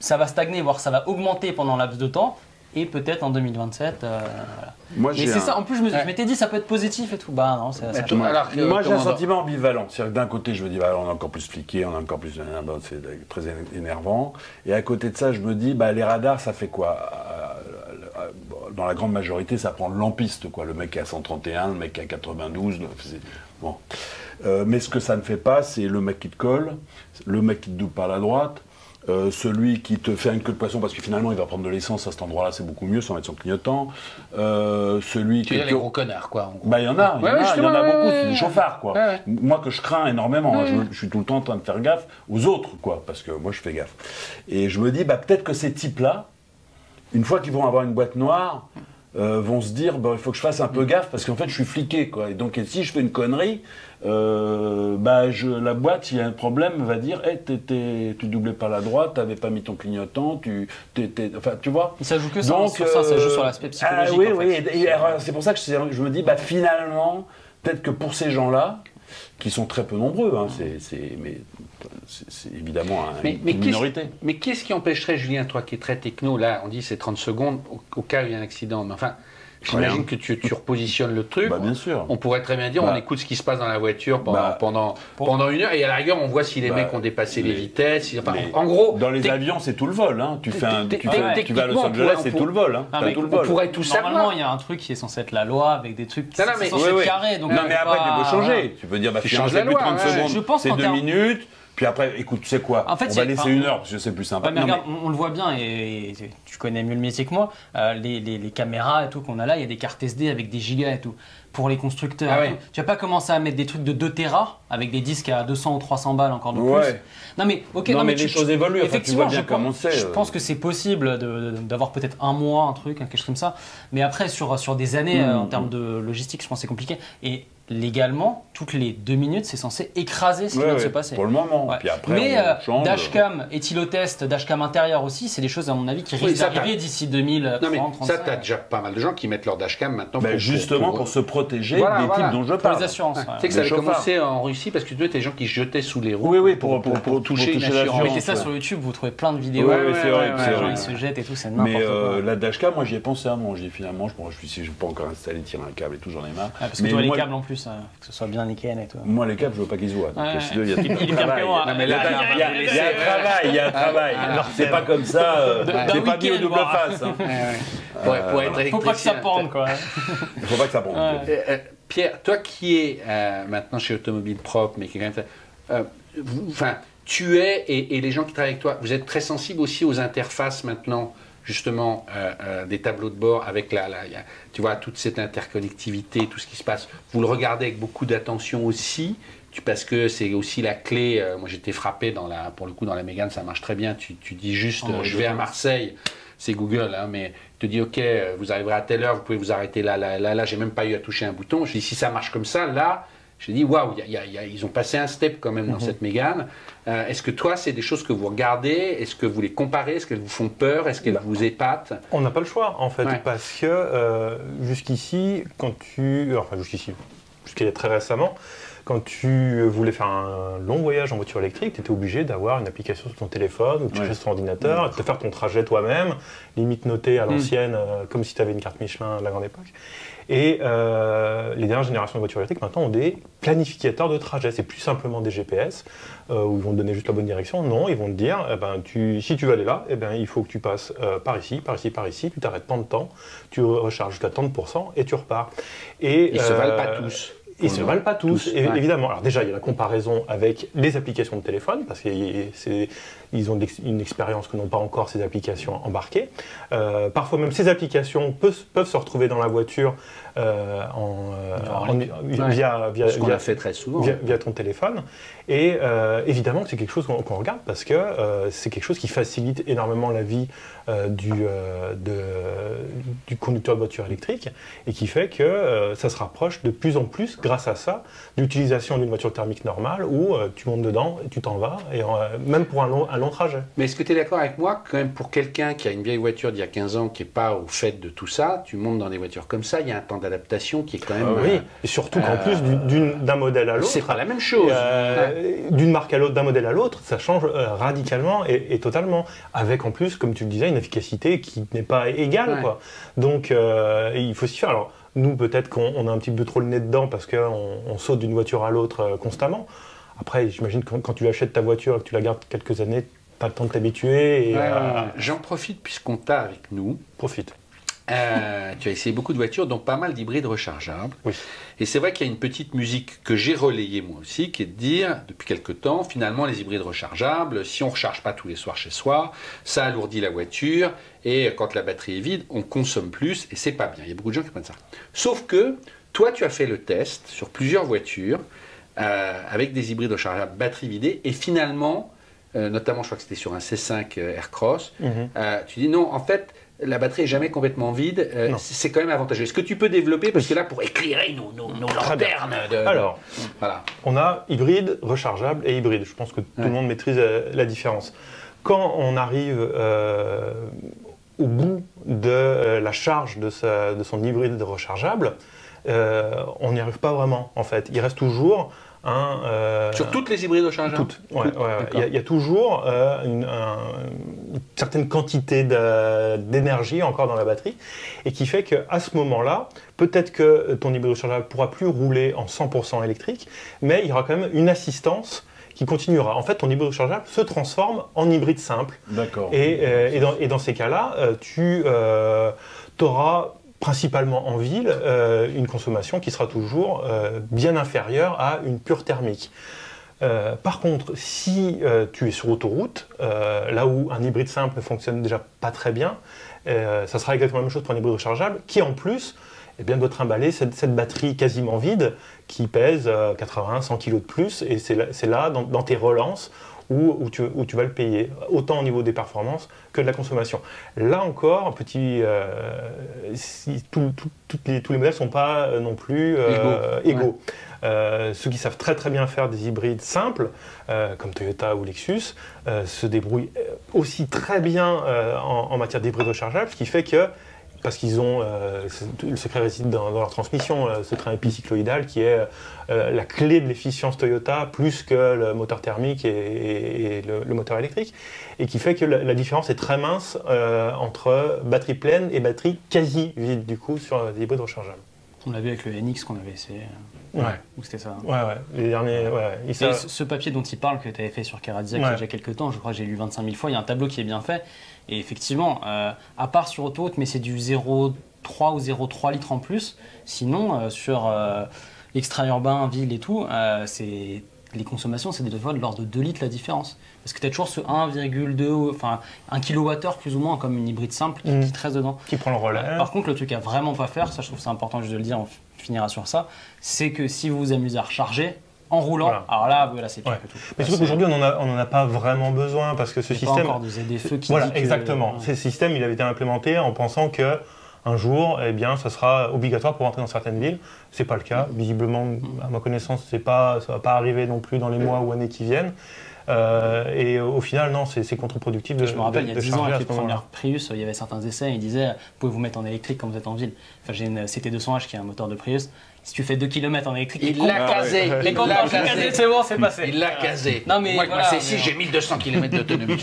ça va stagner, voire ça va augmenter pendant un laps de temps. Et peut-être en 2027. euh, voilà. Moi, Mais j'ai c'est un- ça, en plus je je Ouais. m'étais dit ça peut être positif et tout. Bah non, c'est ça. toi, Ouais. Alors, euh, Moi, j'ai un sentiment ambivalent. C'est-à-dire que d'un côté, je me dis, bah, on est encore plus fliqué, on est encore plus. ah, bah, c'est très énervant. Et à côté de ça, je me dis, bah, les radars, ça fait quoi? Euh, euh, Dans la grande majorité, ça prend lampiste, quoi. Le mec qui a 131, le mec qui a 92. le- c'est- Bon. Euh, mais ce que ça ne fait pas, c'est le mec qui te colle, le mec qui te double par la droite. Euh, celui qui te fait une queue de poisson parce que finalement il va prendre de l'essence à cet endroit-là, c'est beaucoup mieux sans mettre son clignotant. Euh, celui Tu qui. les gros connards, quoi. en gros. Bah, il y en a, il y, Ouais, en a, ouais, il y en a justement, beaucoup, c'est des chauffards, quoi. ouais. Moi que je crains énormément, hein, je, je suis tout le temps en train de faire gaffe aux autres, quoi, parce que moi je fais gaffe. Et je me dis, bah, peut-être que ces types-là, une fois qu'ils vont avoir une boîte noire, euh, vont se dire, bah, il faut que je fasse un Mm. peu gaffe, parce qu'en fait je suis fliqué, quoi. Et donc et si je fais une connerie, euh, bah, je, la boîte, s'il y a un problème, va dire, hey, t'étais- tu doublais pas la droite, t'avais pas mis ton clignotant, tu, t'étais- enfin, tu vois. Ça joue que ça, hein, sur ça, ça joue sur l'aspect ah, psychologique. oui, en fait. oui, c'est pour ça que je, me dis, bah, finalement, peut-être que pour ces gens-là, qui sont très peu nombreux, hein, c'est, c'est- mais c'est, évidemment un- Mais, une mais minorité. mais qu'est-ce qui empêcherait, Julien, toi qui es très techno, là, on dit c'est 30 secondes au, au cas où il y a un accident, mais enfin, j'imagine que tu, tu repositionnes le truc. Bah, bien sûr. On pourrait très bien dire, Bah. on écoute ce qui se passe dans la voiture pendant, Bah. pendant, pendant une heure, et à la rigueur, on voit si les Bah, mecs ont dépassé les, les- vitesses. si- enfin, les- en gros, Dans les avions, c'est tout le vol. Hein. Tu, fais un, tu, fais- tu vas à Los Angeles, c'est tout le vol. Hein. Ah, T'as mais tout le on pourrait tout Normalement, savoir. il y a un truc qui est censé être la loi avec des trucs qui sont mais- censés carrés. Donc non, on mais après, tu peux changer. Tu peux dire, bah, Tu finalement, changes la c'est plus loi, 30 ouais. secondes, Je pense c'est deux minutes. Puis après, écoute, tu sais quoi En fait, On va laisser enfin- une heure, parce que c'est plus sympa. Ouais, mais Non, regarde, on, on le voit bien et, et tu connais mieux le métier que moi. euh, les, les- les caméras et tout qu'on a là, il y a des cartes SD avec des gigas et tout. Pour les constructeurs, Ah ouais. tu vas pas commencer à mettre des trucs de 2 Tera avec des disques à 200 ou 300 balles encore de plus. Ouais. Non mais ok, Non, mais les choses évoluent, enfin, tu Effectivement, vois bien je, comment pense, je euh. pense que c'est possible d'avoir peut-être un mois, un truc, quelque chose comme ça. Mais après, sur, sur des années, euh, en termes de logistique, je pense que c'est compliqué. Et légalement, toutes les deux minutes, c'est censé écraser ce qui Ouais, vient de ouais, se passer. Pour le moment. Ouais. Puis après, Mais on euh, dashcam, éthylotest, dashcam intérieur aussi, c'est des choses à mon avis qui Oui, risquent d'arriver t'as- d'ici 2030, Non, mais 35. ça, t'as déjà pas mal de gens qui mettent leur dashcam maintenant Ben, pour- justement pour- pour, se protéger Voilà, des voilà. types dont je pour parle. les assurances. Ouais. ouais. Tu sais que ça Les avait commencé en Russie parce que tu vois, des gens qui se jetaient sous les roues. Oui, oui, pour, pour, pour, toucher pour une toucher assurance. Mettez ça sur YouTube, vous trouvez plein de vidéos. Ouais, c'est horrible. ils se jettent et tout, c'est n'importe Mais euh, quoi. la dashcam, moi j'y ai pensé avant. J'ai dit finalement, je, je suis je pas encore installé, tirer un câble et tout, j'en ai marre. Parce que toi, les câbles en plus, euh, que ce soit bien nickel et tout. Moi, les câbles, je veux pas qu'ils se voient. Donc, Ouais. il y a Il travail. Non, mais là, il y a- il y un travail, il y a un travail. Alors, C'est pas comme ça, euh, c'est pas mis au double face. hein. Ouais, ouais. Pour, pour être Faut pas que ça pende quoi. Il faut pas que ça. Euh, euh, Pierre, toi qui es euh, maintenant chez Automobile Propre, mais qui est quand même. euh, vous- Enfin, tu es, et, et les gens qui travaillent avec toi, vous êtes très sensibles aussi aux interfaces maintenant, justement, euh, euh, des tableaux de bord avec la, la- tu vois, toute cette interconnectivité, tout ce qui se passe. Vous le regardez avec beaucoup d'attention aussi. tu- Parce que c'est aussi la clé. euh, moi, j'étais frappé dans la, pour le coup, dans la Mégane, ça marche très bien. Tu, tu dis juste, Oh, euh, je vais à. Marseille, c'est Google, hein, mais te dis, ok, vous arriverez à telle heure, vous pouvez vous arrêter là, là, là, là. J'ai même pas eu à toucher un bouton. Je dis, si ça marche comme ça, là, je dis, waouh, ils ont passé un step quand même dans cette Mégane. Euh, Est-ce que toi, c'est des choses que vous regardez? Est-ce que vous les comparez? Est-ce qu'elles vous font peur? Est-ce qu'elles Bah. vous épatent? On n'a pas le choix, en fait, Ouais. parce que euh, jusqu'ici, quand tu. Enfin, jusqu'ici, jusqu'à très récemment, quand tu voulais faire un long voyage en voiture électrique, tu étais obligé d'avoir une application sur ton téléphone ou tu Ouais. sur ton ordinateur, de faire ton trajet toi-même, limite noté à l'ancienne, euh, comme si tu avais une carte Michelin à la grande époque. Et euh, les dernières générations de voitures électriques maintenant ont des planificateurs de trajet. C'est plus simplement des GPS euh, où ils vont te donner juste la bonne direction. Non, ils vont te dire, eh ben, tu, si tu veux aller là, eh ben, il faut que tu passes euh, par ici, par ici, par ici. Tu t'arrêtes tant de temps, tu recharges jusqu'à tant de pourcents et tu repars. Et, Ils se valent euh, pas tous. Ils se valent pas tous, Tous, é- ouais. évidemment. Alors déjà, il y a la comparaison avec les applications de téléphone, parce qu'ils ont une expérience que n'ont pas encore ces applications embarquées. Euh, parfois même, ces applications peuvent, peuvent se retrouver dans la voiture euh, en, euh, en- via, via, Ce fait très souvent. via, via ton téléphone. Et euh, évidemment que c'est quelque chose qu'on regarde parce que c'est quelque chose qui facilite énormément la vie du, de- du conducteur de voiture électrique et qui fait que ça se rapproche de plus en plus, grâce à ça, d'utilisation d'une voiture thermique normale où euh, tu montes dedans et tu t'en vas, et euh, même pour un long, un long trajet. Mais est-ce que tu es d'accord avec moi, quand même, pour quelqu'un qui a une vieille voiture d'il y a 15 ans, qui n'est pas au fait de tout ça, tu montes dans des voitures comme ça, il y a un temps d'adaptation qui est quand même. oui, et surtout qu'en euh, plus d'un modèle à l'autre, c'est pas la même chose. Ouais. D'une marque à l'autre, d'un modèle à l'autre, ça change radicalement et, et totalement. Avec en plus, comme tu le disais, une efficacité qui n'est pas égale. Ouais. Quoi. Donc il faut s'y faire. Alors nous, peut-être qu'on on a un petit peu trop le nez dedans parce qu'on on saute d'une voiture à l'autre euh, constamment. Après, j'imagine que quand, tu achètes ta voiture et que tu la gardes quelques années, tu as le temps de t'habituer Ouais, euh. J'en profite puisqu'on t'a avec nous. profite. Euh, tu as essayé beaucoup de voitures, dont pas mal d'hybrides rechargeables. Oui. Et c'est vrai qu'il y a une petite musique que j'ai relayée moi aussi, qui est de dire, depuis quelque temps, finalement, les hybrides rechargeables, si on ne recharge pas tous les soirs chez soi, ça alourdit la voiture, et quand la batterie est vide, on consomme plus, et c'est pas bien. Il y a beaucoup de gens qui prennent ça. Sauf que, toi, tu as fait le test sur plusieurs voitures, euh, avec des hybrides rechargeables batterie vidée, et finalement, euh, notamment, je crois que c'était sur un C5 euh, Aircross, euh, tu dis non, en fait, la batterie est jamais complètement vide, euh, c'est quand même avantageux. Est-ce que tu peux développer, parce que là, pour éclairer nos, nos, lanternes de... Alors, Voilà. On a hybride, rechargeable et hybride. Je pense que tout Ouais. le monde maîtrise euh, la différence. Quand on arrive euh, au bout de euh, la charge de, sa- de son hybride rechargeable, on n'y arrive pas vraiment en fait. Il reste toujours un... euh, Sur toutes les hybrides rechargeables toutes. Ouais, ouais, ouais. D'accord. Il, y a, il y a toujours euh, une, un- une certaine quantité d'énergie encore dans la batterie et qui fait qu'à ce moment-là, peut-être que ton hybride rechargeable pourra plus rouler en 100% électrique, mais il y aura quand même une assistance qui continuera. En fait, ton hybride rechargeable se transforme en hybride simple. D'accord. Et, euh, et dans, et dans ces cas-là, euh, tu auras principalement en ville euh, une consommation qui sera toujours euh, bien inférieure à une pure thermique. Euh, par contre, si tu es sur autoroute, là où un hybride simple ne fonctionne déjà pas très bien, ça sera exactement la même chose pour un hybride rechargeable qui en plus eh bien, doit trimballer cette, batterie quasiment vide qui pèse 80-100 kg de plus et c'est là, dans tes relances où, où, tu, où, tu, vas le payer, autant au niveau des performances que de la consommation. Là encore, petit, euh, si, tout, tout, les, tous les modèles ne sont pas euh, non plus euh, égaux. égaux. Ouais. ceux qui savent très très bien faire des hybrides simples, comme Toyota ou Lexus, se débrouillent aussi très bien en, en, matière d'hybride rechargeable, ce qui fait que parce qu'ils ont, euh, le secret réside dans, dans leur transmission, euh, ce train épicycloïdal qui est euh, la clé de l'efficience Toyota plus que le moteur thermique et, et, et le, le, moteur électrique, et qui fait que la, la différence est très mince entre batterie pleine et batterie quasi vide du coup sur des hybrides rechargeables. On l'a vu avec le NX qu'on avait essayé. Ouais. Où c'était ça. Ouais, ouais. Les derniers. Ouais, et ça... ce papier dont il parle que tu avais fait sur Karadziak ouais. il y a déjà quelques temps, je crois que j'ai lu 25 000 fois, il y a un tableau qui est bien fait. Et effectivement, euh, à part sur autoroute, mais c'est du 0,3 ou 0,3 litres en plus. Sinon, euh, sur euh, extra-urbain, ville et tout, euh, c'est les consommations, c'est des fois de l'ordre de 2 litres la différence. Parce que tu as toujours ce 1,2, enfin 1 kWh plus ou moins, comme une hybride simple qui, mmh. qui te reste dedans. Qui prend le relais. Par contre, le truc à vraiment pas faire, ça je trouve c'est important juste de le dire, on finira sur ça, c'est que si vous vous amusez à recharger, en roulant, voilà. alors là, voilà, c'est ouais. tout. Mais surtout qu'aujourd'hui, on n'en a, a, pas vraiment besoin parce que ce il système. Pas encore de ZFE qui Voilà, dit que... exactement. Ce système, il avait été implémenté en pensant que un jour, eh bien, ça sera obligatoire pour entrer dans certaines villes. C'est pas le cas. Visiblement, à ma connaissance, c'est pas, ça va pas arriver non plus dans les mois ou années qui viennent. Euh, et au final, non, c'est contre-productif de Je me rappelle, de, il y a 10 ans, avec les premières Prius, il y avait certains essais, ils disaient, vous pouvez vous mettre en électrique quand vous êtes en ville. Enfin, j'ai une CT200H qui est un moteur de Prius. Si tu fais 2 km en électrique, il l'a casé. Les il l'a casé, c'est bon, c'est passé. Il l'a casé. Non, mais Moi, voilà, c'est si j'ai 1200 km d'autonomie.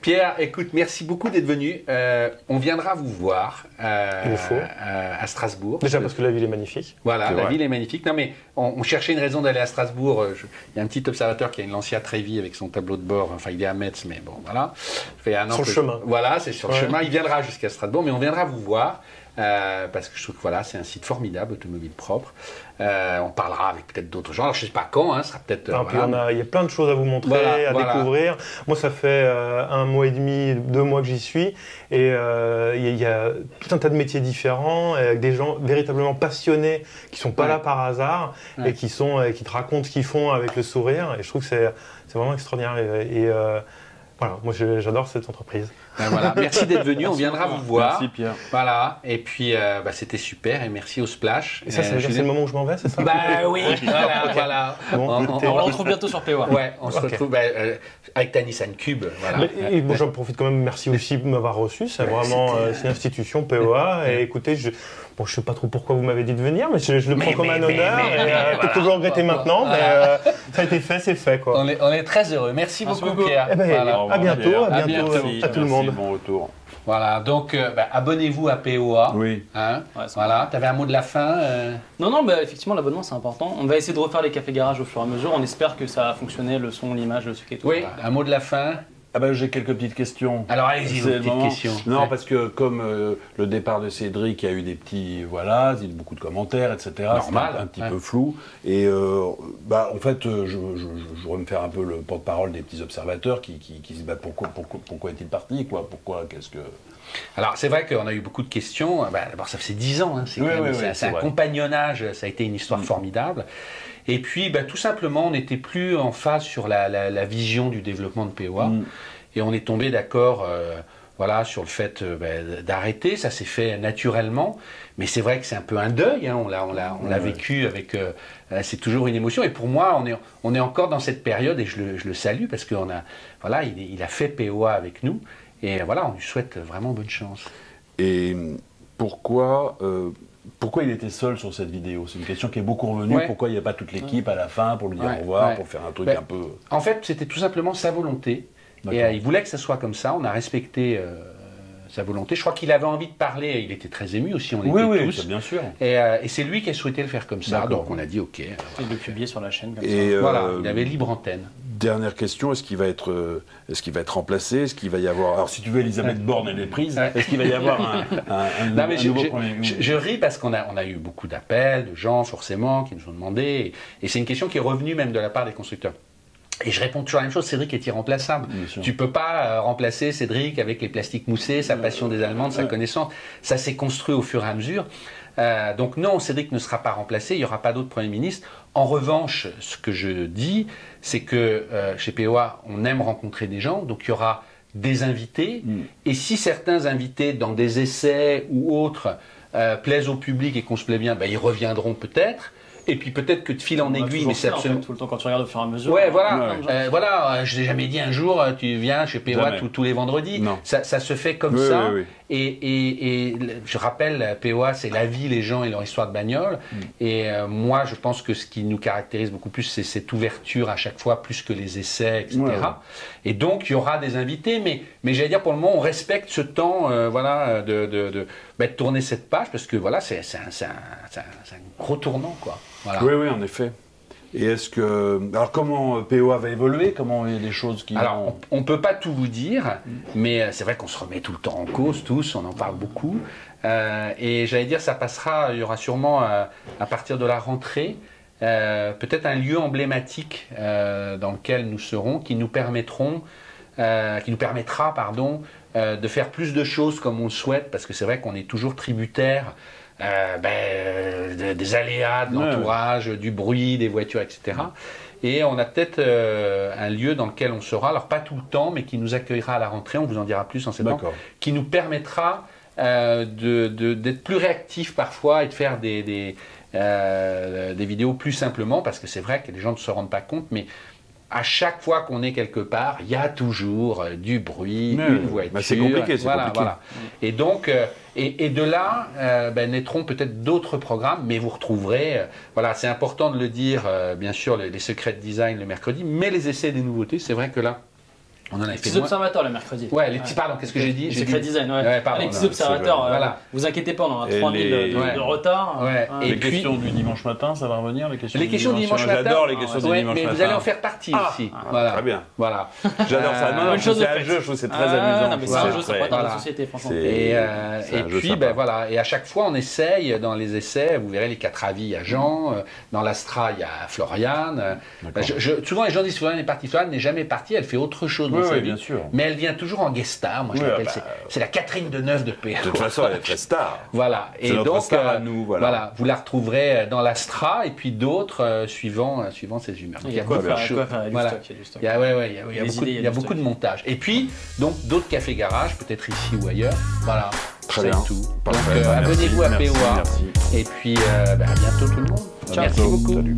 Pierre, écoute, merci beaucoup d'être venu. Euh, on viendra vous voir euh, euh, à Strasbourg. Déjà parce que la ville est magnifique. Voilà, la vrai. ville est magnifique. Non, mais on, on cherchait une raison d'aller à Strasbourg. Je, il y a un petit observateur qui a une Lancia Trévi avec son tableau de bord. Enfin, il est à Metz, mais bon, voilà. Fait un an sur le chemin. Voilà, c'est sur le ouais. chemin. Il viendra jusqu'à Strasbourg, mais on viendra vous voir. Euh, parce que je trouve que voilà, c'est un site formidable, automobile propre. Euh, on parlera avec peut-être d'autres gens. Alors, je ne sais pas quand, hein, ce sera peut-être. Euh, voilà. Il y a plein de choses à vous montrer, voilà, à voilà. découvrir. Moi, ça fait un mois et demi, deux mois que j'y suis. Et il y, a tout un tas de métiers différents, avec des gens véritablement passionnés qui ne sont pas ouais. là par hasard ouais. et qui, sont, qui te racontent ce qu'ils font avec le sourire. Et je trouve que c'est vraiment extraordinaire. Et, et voilà, moi j'adore cette entreprise. Ben voilà. Merci d'être venu, on viendra vous voir. Merci Pierre. Voilà, et puis euh, bah, c'était super et merci au Splash. Et ça, ça veut dire que c'est le moment où je m'en vais, c'est ça? Bah oui, voilà. okay. voilà. Bon, on, on, on, retrouve bientôt sur POA. Ouais, on se okay. retrouve bah, euh, avec ta Nissan Cube. Voilà. Mais, et bon, j'en profite quand même, merci aussi de m'avoir reçu. C'est vraiment euh, une institution POA. et écoutez, je. Bon, je sais pas trop pourquoi vous m'avez dit de venir, mais je, je le mais, prends comme mais, un honneur. Mais, et euh, peut-être que vous regrettez maintenant, mais euh, ça a été fait, c'est fait. Quoi. On, est, on est très heureux. Merci, Merci beaucoup, Pierre. Eh ben, voilà. À bientôt, à bientôt, à, bientôt, à tout le monde. Bon retour. Voilà, donc euh, bah, abonnez-vous à POA. Oui. Hein ouais, voilà, tu avais un mot de la fin euh... Non, non, bah, effectivement, l'abonnement c'est important. On va essayer de refaire les cafés garages au fur et à mesure. On espère que ça a fonctionné, le son, l'image, le sucre et tout. Oui, un mot de la fin? Ah ben j'ai quelques petites questions. Alors allez-y, vos petites moment. questions. Non, Ouais. parce que comme euh, le départ de Cédric, il y a eu des petits, voilà, il y a eu beaucoup de commentaires, etc. Normal, un, un petit ouais. peu flou. Et euh, bah, en fait, euh, je, je, je, je voudrais me faire un peu le porte-parole des petits observateurs qui, qui, qui se disent bah, pourquoi, pourquoi, pourquoi est-il parti, quoi Pourquoi Qu'est-ce que Alors, c'est vrai qu'on a eu beaucoup de questions. Bah, D'abord, ça faisait 10 ans. hein. C'est Oui, oui, oui, un vrai. compagnonnage. Ça a été une histoire formidable. Et puis, bah, tout simplement, on n'était plus en phase sur la, la- la vision du développement de POA. Mm. Et on est tombé d'accord euh, voilà, sur le fait euh, bah, d'arrêter. Ça s'est fait naturellement. Mais c'est vrai que c'est un peu un deuil. hein. On l'a on l'a- on l'a vécu avec. euh, c'est toujours une émotion. Et pour moi, on est, on est encore dans cette période et je le, je le salue parce qu'on a, voilà, il, il a fait POA avec nous. Et voilà, on lui souhaite vraiment bonne chance. Et pourquoi, pourquoi il était seul sur cette vidéo? C'est une question qui est beaucoup revenue. Ouais. Pourquoi il n'y a pas toute l'équipe à la fin pour lui dire Ouais, au revoir, ouais. pour faire un truc Ben, un peu. En fait, c'était tout simplement sa volonté. Et euh, il voulait que ça soit comme ça. On a respecté euh, sa volonté. Je crois qu'il avait envie de parler. Il était très ému aussi. On Oui, était oui, tous. bien sûr. Et, euh, et c'est lui qui a souhaité le faire comme ça. Donc on a dit OK. Et de publier sur la chaîne comme Et, ça. euh, voilà, il avait libre antenne. Dernière question, est-ce qu'il va être, euh, qu'il va être remplacé? Est-ce qu'il va y avoir, alors si tu veux, Elisabeth Borne elle est prise. Est-ce qu'il va y avoir un, un, un- Non, mais un je, nouveau je- premier je- je ris parce qu'on a, on a eu beaucoup d'appels de gens, forcément, qui nous ont demandé. Et, et c'est une question qui est revenue même de la part des constructeurs. Et je réponds toujours la même chose, Cédric est irremplaçable. Tu peux pas euh, remplacer Cédric avec les plastiques moussés, sa passion des Allemandes, sa connaissance. Ça s'est construit au fur et à mesure. Euh, donc non, Cédric ne sera pas remplacé, il n'y aura pas d'autre Premier ministre. En revanche, ce que je dis, c'est que euh, chez POA, on aime rencontrer des gens, donc il y aura des invités. Mm. Et si certains invités, dans des essais ou autres, euh, plaisent au public et qu'on se plaît bien, ben, ils reviendront peut-être. Et puis peut-être que de fil en aiguille, mais c'est fait, en fait, absolument... tout le temps quand tu regardes au fur et à mesure. Ouais, voilà. Ouais. Euh, voilà, euh, je t'ai jamais dit un jour, tu viens chez POA tous- tous les vendredis. Non. Ça, ça se fait comme Oui, ça. oui, oui. Et, et- et le- je rappelle, POA, c'est la vie, les gens et leur histoire de bagnole. Mm. Et euh, moi, je pense que ce qui nous caractérise beaucoup plus, c'est cette ouverture à chaque fois, plus que les essais, etc. Ouais, ouais. Et donc, il y aura des invités, mais, mais j'allais dire, pour le moment, on respecte ce temps euh, voilà, de, de, de, bah, de tourner cette page, parce que voilà, c'est un, gros tournant, quoi. Voilà. Oui, oui, en effet. Et est-ce que, alors comment euh, POA va évoluer? Comment il y a des choses qui Alors, vont- on ne peut pas tout vous dire, mais euh, c'est vrai qu'on se remet tout le temps en cause, tous, on en parle beaucoup. Euh, et j'allais dire, ça passera, il y aura sûrement, euh, à partir de la rentrée, euh, peut-être un lieu emblématique dans lequel nous serons, qui nous permettront, qui nous permettra, pardon, de faire plus de choses comme on le souhaite, parce que c'est vrai qu'on est toujours tributaire euh, ben, euh, de- des aléas de Ouais, ouais. l'entourage, du bruit, des voitures, etc. Et on a peut-être euh, un lieu dans lequel on sera, alors pas tout le temps, mais qui nous accueillera à la rentrée, on vous en dira plus en septembre, qui nous permettra euh, de- de- d'être plus réactifs parfois et de faire des, des, des vidéos plus simplement, parce que c'est vrai que les gens ne se rendent pas compte, mais à chaque fois qu'on est quelque part, il y a toujours euh, du bruit, une voiture. Bah, c'est compliqué, c'est voilà, compliqué. voilà. Et donc, euh, et, et de là euh, ben, naîtront peut-être d'autres programmes, mais vous retrouverez, euh, voilà, c'est important de le dire, euh, bien sûr, les, les secrets de design le mercredi, mais les essais des nouveautés, c'est vrai que là, on en a Les fait petits moins. observateurs le mercredi. Ouais, les petits, pardon, qu'est-ce que j'ai dit? J'ai dit- design, ouais. Ouais, pardon, les petits observateurs, euh, Voilà. vous inquiétez pas, on a Et 3000 les- de, retard. Ouais. Hein. Et les puis- questions du dimanche matin, ça va revenir les questions Les questions du dimanche matin, J'adore les questions Ah, du dimanche mais matin. vous allez en faire partie Ah, aussi. ah, voilà. Très bien. Voilà. J'adore ça. Non, c'est de un jeu, je trouve que c'est très Ah, amusant. non, mais c'est un jeu, ça dans la société, franchement. Et, euh, puis, ben voilà, et à chaque fois, on essaye dans les essais. Vous verrez les quatre avis à Jean. euh, Dans l'Astra, il y a Floriane. je- souvent, les gens disent Floriane est partie. Floriane n'est jamais partie. Elle fait autre chose Oui, bien sûr. Mais elle vient toujours en guest star. Moi, je Oui, l'appelle. bah, c'est- c'est la Catherine de Neuf de PO. De toute façon, elle est très star. Voilà. Et notre donc, star à euh, nous, voilà. vous la retrouverez euh, dans l'Astra et puis d'autres euh, suivant, euh, suivant ses humeurs. Il y a quoi beaucoup il y a beaucoup, de montage. Et puis, donc, d'autres cafés garages, peut-être ici ou ailleurs. Voilà. Très bien. tout. Donc, euh, abonnez-vous à POA. merci. Et puis, euh, bah, à bientôt tout le monde. Ciao. Merci beaucoup. Salut.